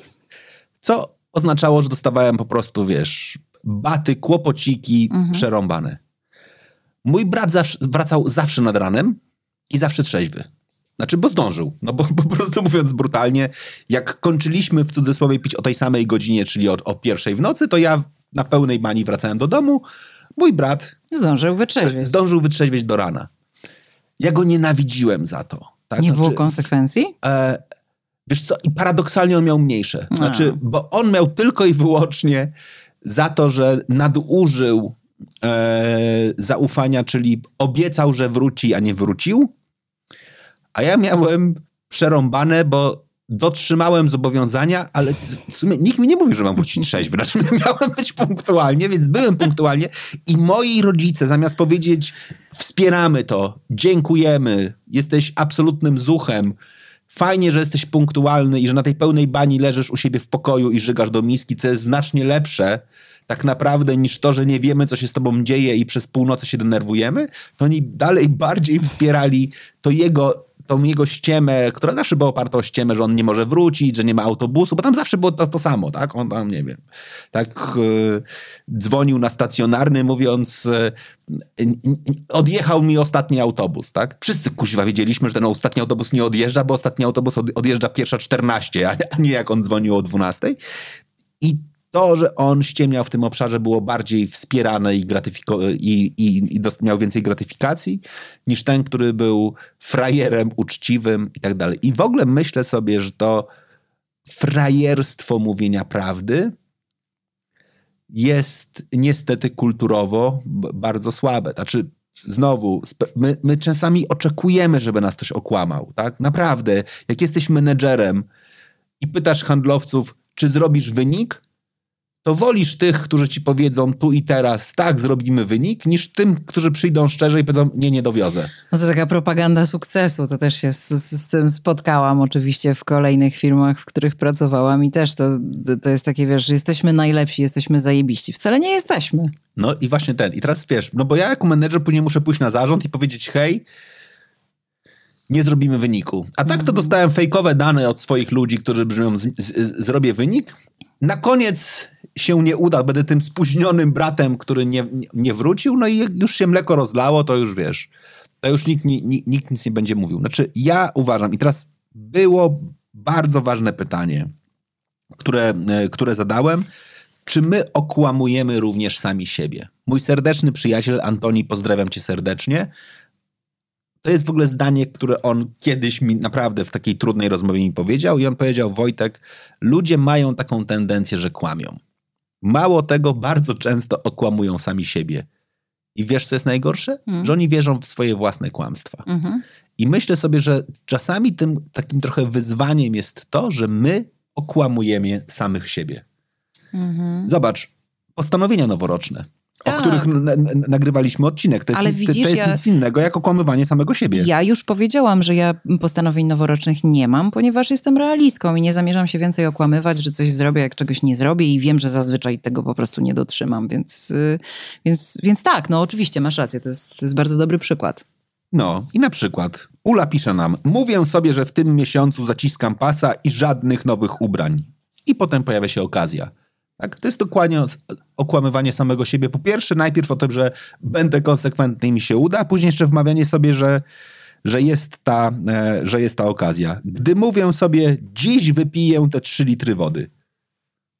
co oznaczało, że dostawałem po prostu, wiesz, baty, kłopociki mhm. przerąbane. Mój brat zawsze, wracał zawsze nad ranem i zawsze trzeźwy. Znaczy, bo zdążył. No bo po prostu mówiąc brutalnie, jak kończyliśmy w cudzysłowie pić o tej samej godzinie, czyli o, o pierwszej w nocy, to ja na pełnej bani wracałem do domu. Mój brat zdążył wytrzeźwieć. Zdążył wytrzeźwieć do rana. Ja go nienawidziłem za to. Tak? Nie znaczy, było konsekwencji? E, wiesz co, i paradoksalnie on miał mniejsze. Znaczy, bo on miał tylko i wyłącznie za to, że nadużył e, zaufania, czyli obiecał, że wróci, a nie wrócił. A ja miałem przerąbane, bo dotrzymałem zobowiązania, ale w sumie nikt mi nie mówił, że mam wrócić trzeźwy. Znaczy miałem być punktualnie, więc byłem punktualnie i moi rodzice zamiast powiedzieć wspieramy to, dziękujemy, jesteś absolutnym zuchem, fajnie, że jesteś punktualny i że na tej pełnej bani leżysz u siebie w pokoju i żygasz do miski, co jest znacznie lepsze tak naprawdę niż to, że nie wiemy, co się z tobą dzieje i przez północy się denerwujemy, to oni dalej bardziej wspierali to jego tą jego ściemę, która zawsze była oparta o ściemę, że on nie może wrócić, że nie ma autobusu, bo tam zawsze było to, to samo, tak? On tam, nie wiem, tak yy, dzwonił na stacjonarny mówiąc yy, odjechał mi ostatni autobus, tak? Wszyscy kuźwa wiedzieliśmy, że ten ostatni autobus nie odjeżdża, bo ostatni autobus od, odjeżdża pierwsza 14, a nie jak on dzwonił o 12. I to, że on ściemniał w tym obszarze było bardziej wspierane i, gratyfiko- i, i, i miał więcej gratyfikacji niż ten, który był frajerem, uczciwym i tak dalej. I w ogóle myślę sobie, że to frajerstwo mówienia prawdy jest niestety kulturowo bardzo słabe. Znaczy, znowu, my, my czasami oczekujemy, żeby nas ktoś okłamał, tak? Naprawdę, jak jesteś menedżerem i pytasz handlowców, czy zrobisz wynik, to wolisz tych, którzy ci powiedzą tu i teraz, tak, zrobimy wynik, niż tym, którzy przyjdą szczerze i powiedzą, nie, nie dowiozę. No to taka propaganda sukcesu, to też się z, z, tym spotkałam oczywiście w kolejnych firmach, w których pracowałam i też to, to jest takie, wiesz, jesteśmy najlepsi, jesteśmy zajebiści. Wcale nie jesteśmy. No i właśnie ten. I teraz wiesz, no bo ja jako menedżer później muszę pójść na zarząd i powiedzieć, hej, nie zrobimy wyniku. A tak to mhm. dostałem fejkowe dane od swoich ludzi, którzy brzmią, z, z, zrobię wynik. Na koniec się nie uda, będę tym spóźnionym bratem, który nie, nie wrócił, no i już się mleko rozlało, to już wiesz, to już nikt, nikt, nikt nic nie będzie mówił. Znaczy, ja uważam, i teraz było bardzo ważne pytanie, które, e, które zadałem, czy my okłamujemy również sami siebie? Mój serdeczny przyjaciel Antoni, pozdrawiam cię serdecznie, to jest w ogóle zdanie, które on kiedyś mi naprawdę w takiej trudnej rozmowie mi powiedział i on powiedział, Wojtek, ludzie mają taką tendencję, że kłamią. Mało tego, bardzo często okłamują sami siebie. I wiesz, co jest najgorsze? Mm. Że oni wierzą w swoje własne kłamstwa. Mm -hmm. I myślę sobie, że czasami tym takim trochę wyzwaniem jest to, że my okłamujemy samych siebie. Mm -hmm. Zobacz, postanowienia noworoczne tak. o których nagrywaliśmy odcinek. To jest, Ale widzisz, to, to jest ja, nic innego jak okłamywanie samego siebie. Ja już powiedziałam, że ja postanowień noworocznych nie mam, ponieważ jestem realistką i nie zamierzam się więcej okłamywać, że coś zrobię, jak czegoś nie zrobię i wiem, że zazwyczaj tego po prostu nie dotrzymam. Więc, y, więc, więc tak, no oczywiście masz rację, to jest, to jest bardzo dobry przykład. No i na przykład Ula pisze nam, mówię sobie, że w tym miesiącu zaciskam pasa i żadnych nowych ubrań. I potem pojawia się okazja. Tak? To jest dokładnie okłamywanie samego siebie. Po pierwsze, najpierw o tym, że będę konsekwentny i mi się uda, a później jeszcze wmawianie sobie, że że jest ta, e, że jest ta okazja. Gdy mówię sobie, dziś wypiję te trzy litry wody,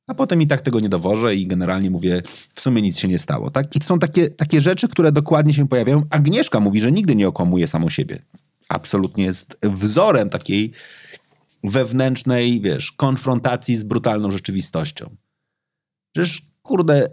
a potem i tak tego nie dowożę i generalnie mówię, w sumie nic się nie stało. Tak? I to są takie, takie rzeczy, które dokładnie się pojawiają. Agnieszka mówi, że nigdy nie okłamuje samą siebie. Absolutnie jest wzorem takiej wewnętrznej, wiesz, konfrontacji z brutalną rzeczywistością. Przecież, kurde,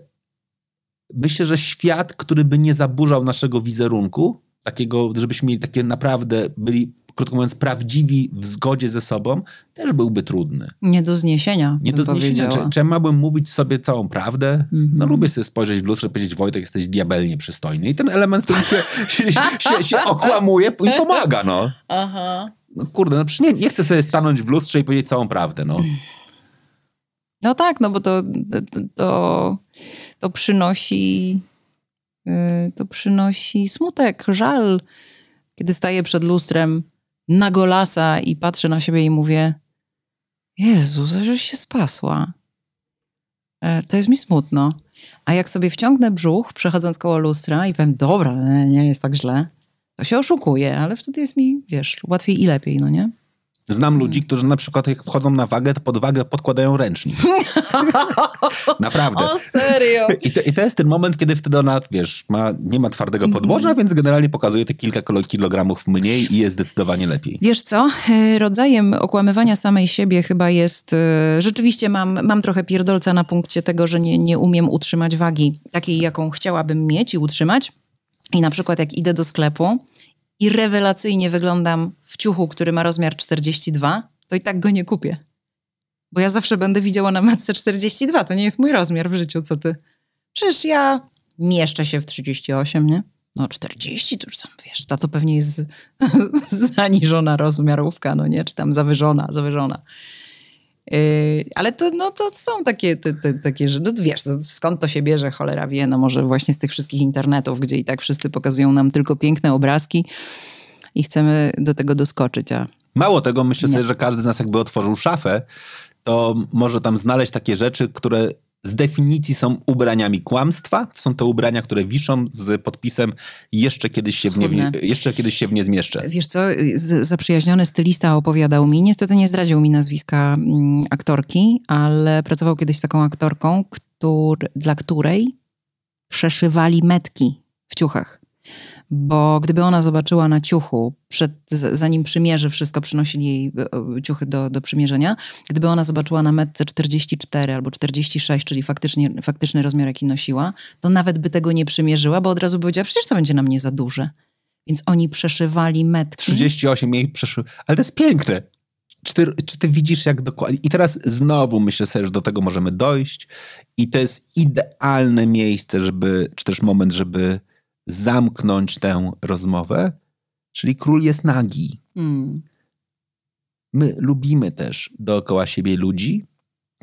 myślę, że świat, który by nie zaburzał naszego wizerunku, takiego, żebyśmy mieli takie naprawdę, byli, krótko mówiąc, prawdziwi w zgodzie ze sobą, też byłby trudny. Nie do zniesienia. Nie do zniesienia. Czy, czy miałbym mówić sobie całą prawdę? Mm -hmm. No lubię sobie spojrzeć w lustrze i powiedzieć, Wojtek, jesteś diabelnie przystojny. I ten element, który się, się, się, się okłamuje i pomaga, no. Aha. No kurde, no przecież nie, nie chcę sobie stanąć w lustrze i powiedzieć całą prawdę, no. No tak, no bo to, to, to przynosi y, to przynosi smutek, żal. Kiedy staję przed lustrem na golasa i patrzę na siebie i mówię Jezu, żeś się spasła. E, to jest mi smutno. A jak sobie wciągnę brzuch, przechodząc koło lustra i powiem, dobra, nie jest tak źle, to się oszukuje, ale wtedy jest mi, wiesz, łatwiej i lepiej, no nie? Znam ludzi, którzy na przykład jak wchodzą na wagę, to pod wagę podkładają ręcznik. Naprawdę. O serio? I to, I to jest ten moment, kiedy wtedy ona, wiesz, ma, nie ma twardego mhm. podłoża, więc generalnie pokazuje te kilka kilogramów mniej i jest zdecydowanie lepiej. Wiesz co? E, rodzajem okłamywania samej siebie chyba jest... E, rzeczywiście mam, mam trochę pierdolca na punkcie tego, że nie, nie umiem utrzymać wagi takiej, jaką chciałabym mieć i utrzymać. I na przykład jak idę do sklepu i rewelacyjnie wyglądam w ciuchu, który ma rozmiar 42, to i tak go nie kupię. Bo ja zawsze będę widziała na metce 42. To nie jest mój rozmiar w życiu, co ty. Przecież ja mieszczę się w 38, nie? No 40 to już sam wiesz, ta to pewnie jest zaniżona rozmiarówka, no nie? Czy tam zawyżona, zawyżona. Yy, ale to, no, to są takie, te, te, takie że no, wiesz, skąd to się bierze, cholera wie, no może właśnie z tych wszystkich internetów, gdzie i tak wszyscy pokazują nam tylko piękne obrazki i chcemy do tego doskoczyć, a... Mało tego, myślę nie. sobie, że każdy z nas jakby otworzył szafę, to może tam znaleźć takie rzeczy, które z definicji są ubraniami kłamstwa. To są te ubrania, które wiszą z podpisem jeszcze kiedyś się, w nie, jeszcze kiedyś się w nie zmieszczę. Wiesz co, zaprzyjaźniony stylista opowiadał mi, niestety nie zdradził mi nazwiska mm, aktorki, ale pracował kiedyś z taką aktorką, który, dla której przeszywali metki w ciuchach bo gdyby ona zobaczyła na ciuchu, przed, zanim przymierzy wszystko, przynosili jej e, ciuchy do, do przymierzenia, gdyby ona zobaczyła na metce 44 albo 46, czyli faktycznie, faktyczny rozmiar, jaki nosiła, to nawet by tego nie przymierzyła, bo od razu by powiedziała, przecież to będzie na mnie za duże. Więc oni przeszywali metki. 38 jej przeszył. Ale to jest piękne. Czy ty, czy ty, widzisz, jak dokładnie. I teraz znowu myślę sobie, że do tego możemy dojść. I to jest idealne miejsce, żeby, czy też moment, żeby zamknąć tę rozmowę, czyli król jest nagi. Mm. My lubimy też dookoła siebie ludzi,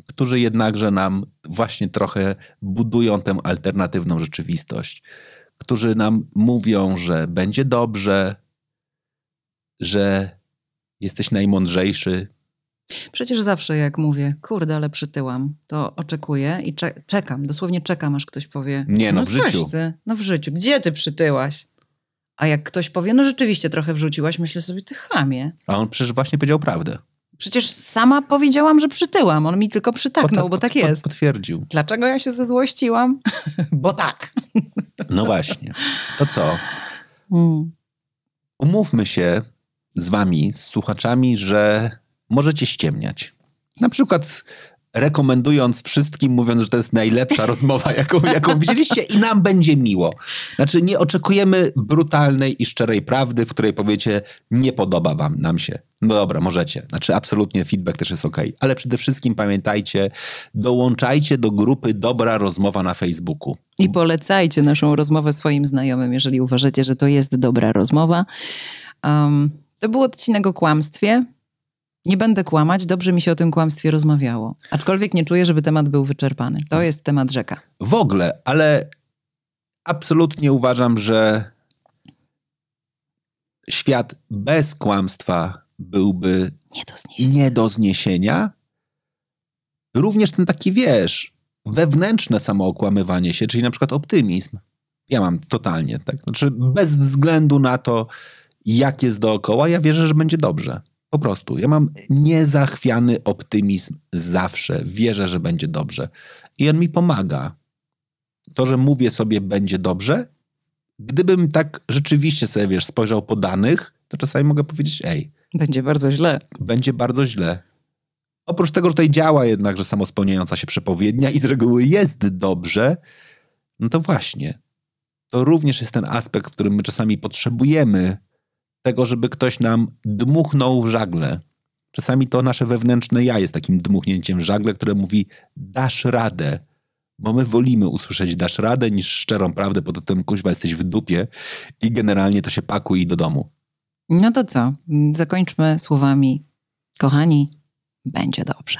którzy jednakże nam właśnie trochę budują tę alternatywną rzeczywistość, którzy nam mówią, że będzie dobrze, że jesteś najmądrzejszy. Przecież zawsze jak mówię, kurde, ale przytyłam, to oczekuję i cze czekam, dosłownie czekam, aż ktoś powie. Nie, no, no w życiu. Ty, no w życiu. Gdzie ty przytyłaś? A jak ktoś powie, no rzeczywiście trochę wrzuciłaś, myślę sobie, ty chamie. A on przecież właśnie powiedział prawdę. Przecież sama powiedziałam, że przytyłam. On mi tylko przytaknął, bo tak jest. Potwierdził. Dlaczego ja się zezłościłam? bo tak. no właśnie. To co? Hmm. Umówmy się z wami, z słuchaczami, że możecie ściemniać. Na przykład rekomendując wszystkim, mówiąc, że to jest najlepsza rozmowa, jaką, jaką widzieliście i nam będzie miło. Znaczy nie oczekujemy brutalnej i szczerej prawdy, w której powiecie, nie podoba wam nam się. No dobra, możecie. Znaczy absolutnie feedback też jest ok. Ale przede wszystkim pamiętajcie, dołączajcie do grupy Dobra Rozmowa na Facebooku. I polecajcie naszą rozmowę swoim znajomym, jeżeli uważacie, że to jest dobra rozmowa. Um, to był odcinek o kłamstwie. Nie będę kłamać, dobrze mi się o tym kłamstwie rozmawiało. Aczkolwiek nie czuję, żeby temat był wyczerpany. To jest temat rzeka. W ogóle, ale absolutnie uważam, że świat bez kłamstwa byłby nie do zniesienia. Nie do zniesienia. Również ten taki, wiesz, wewnętrzne samookłamywanie się, czyli na przykład optymizm. Ja mam totalnie, tak? Znaczy bez względu na to, jak jest dookoła, ja wierzę, że będzie dobrze. Po prostu. Ja mam niezachwiany optymizm zawsze. Wierzę, że będzie dobrze. I on mi pomaga. To, że mówię sobie, będzie dobrze, gdybym tak rzeczywiście sobie, wiesz, spojrzał po danych, to czasami mogę powiedzieć, ej. Będzie bardzo źle. Będzie bardzo źle. Oprócz tego, że tutaj działa jednak, że samospełniająca się przepowiednia i z reguły jest dobrze, no to właśnie. To również jest ten aspekt, w którym my czasami potrzebujemy tego, żeby ktoś nam dmuchnął w żagle. Czasami to nasze wewnętrzne ja jest takim dmuchnięciem w żagle, które mówi dasz radę, bo my wolimy usłyszeć dasz radę niż szczerą prawdę pod tym kuźwa jesteś w dupie i generalnie to się pakuj do domu. No to co? Zakończmy słowami kochani, będzie dobrze.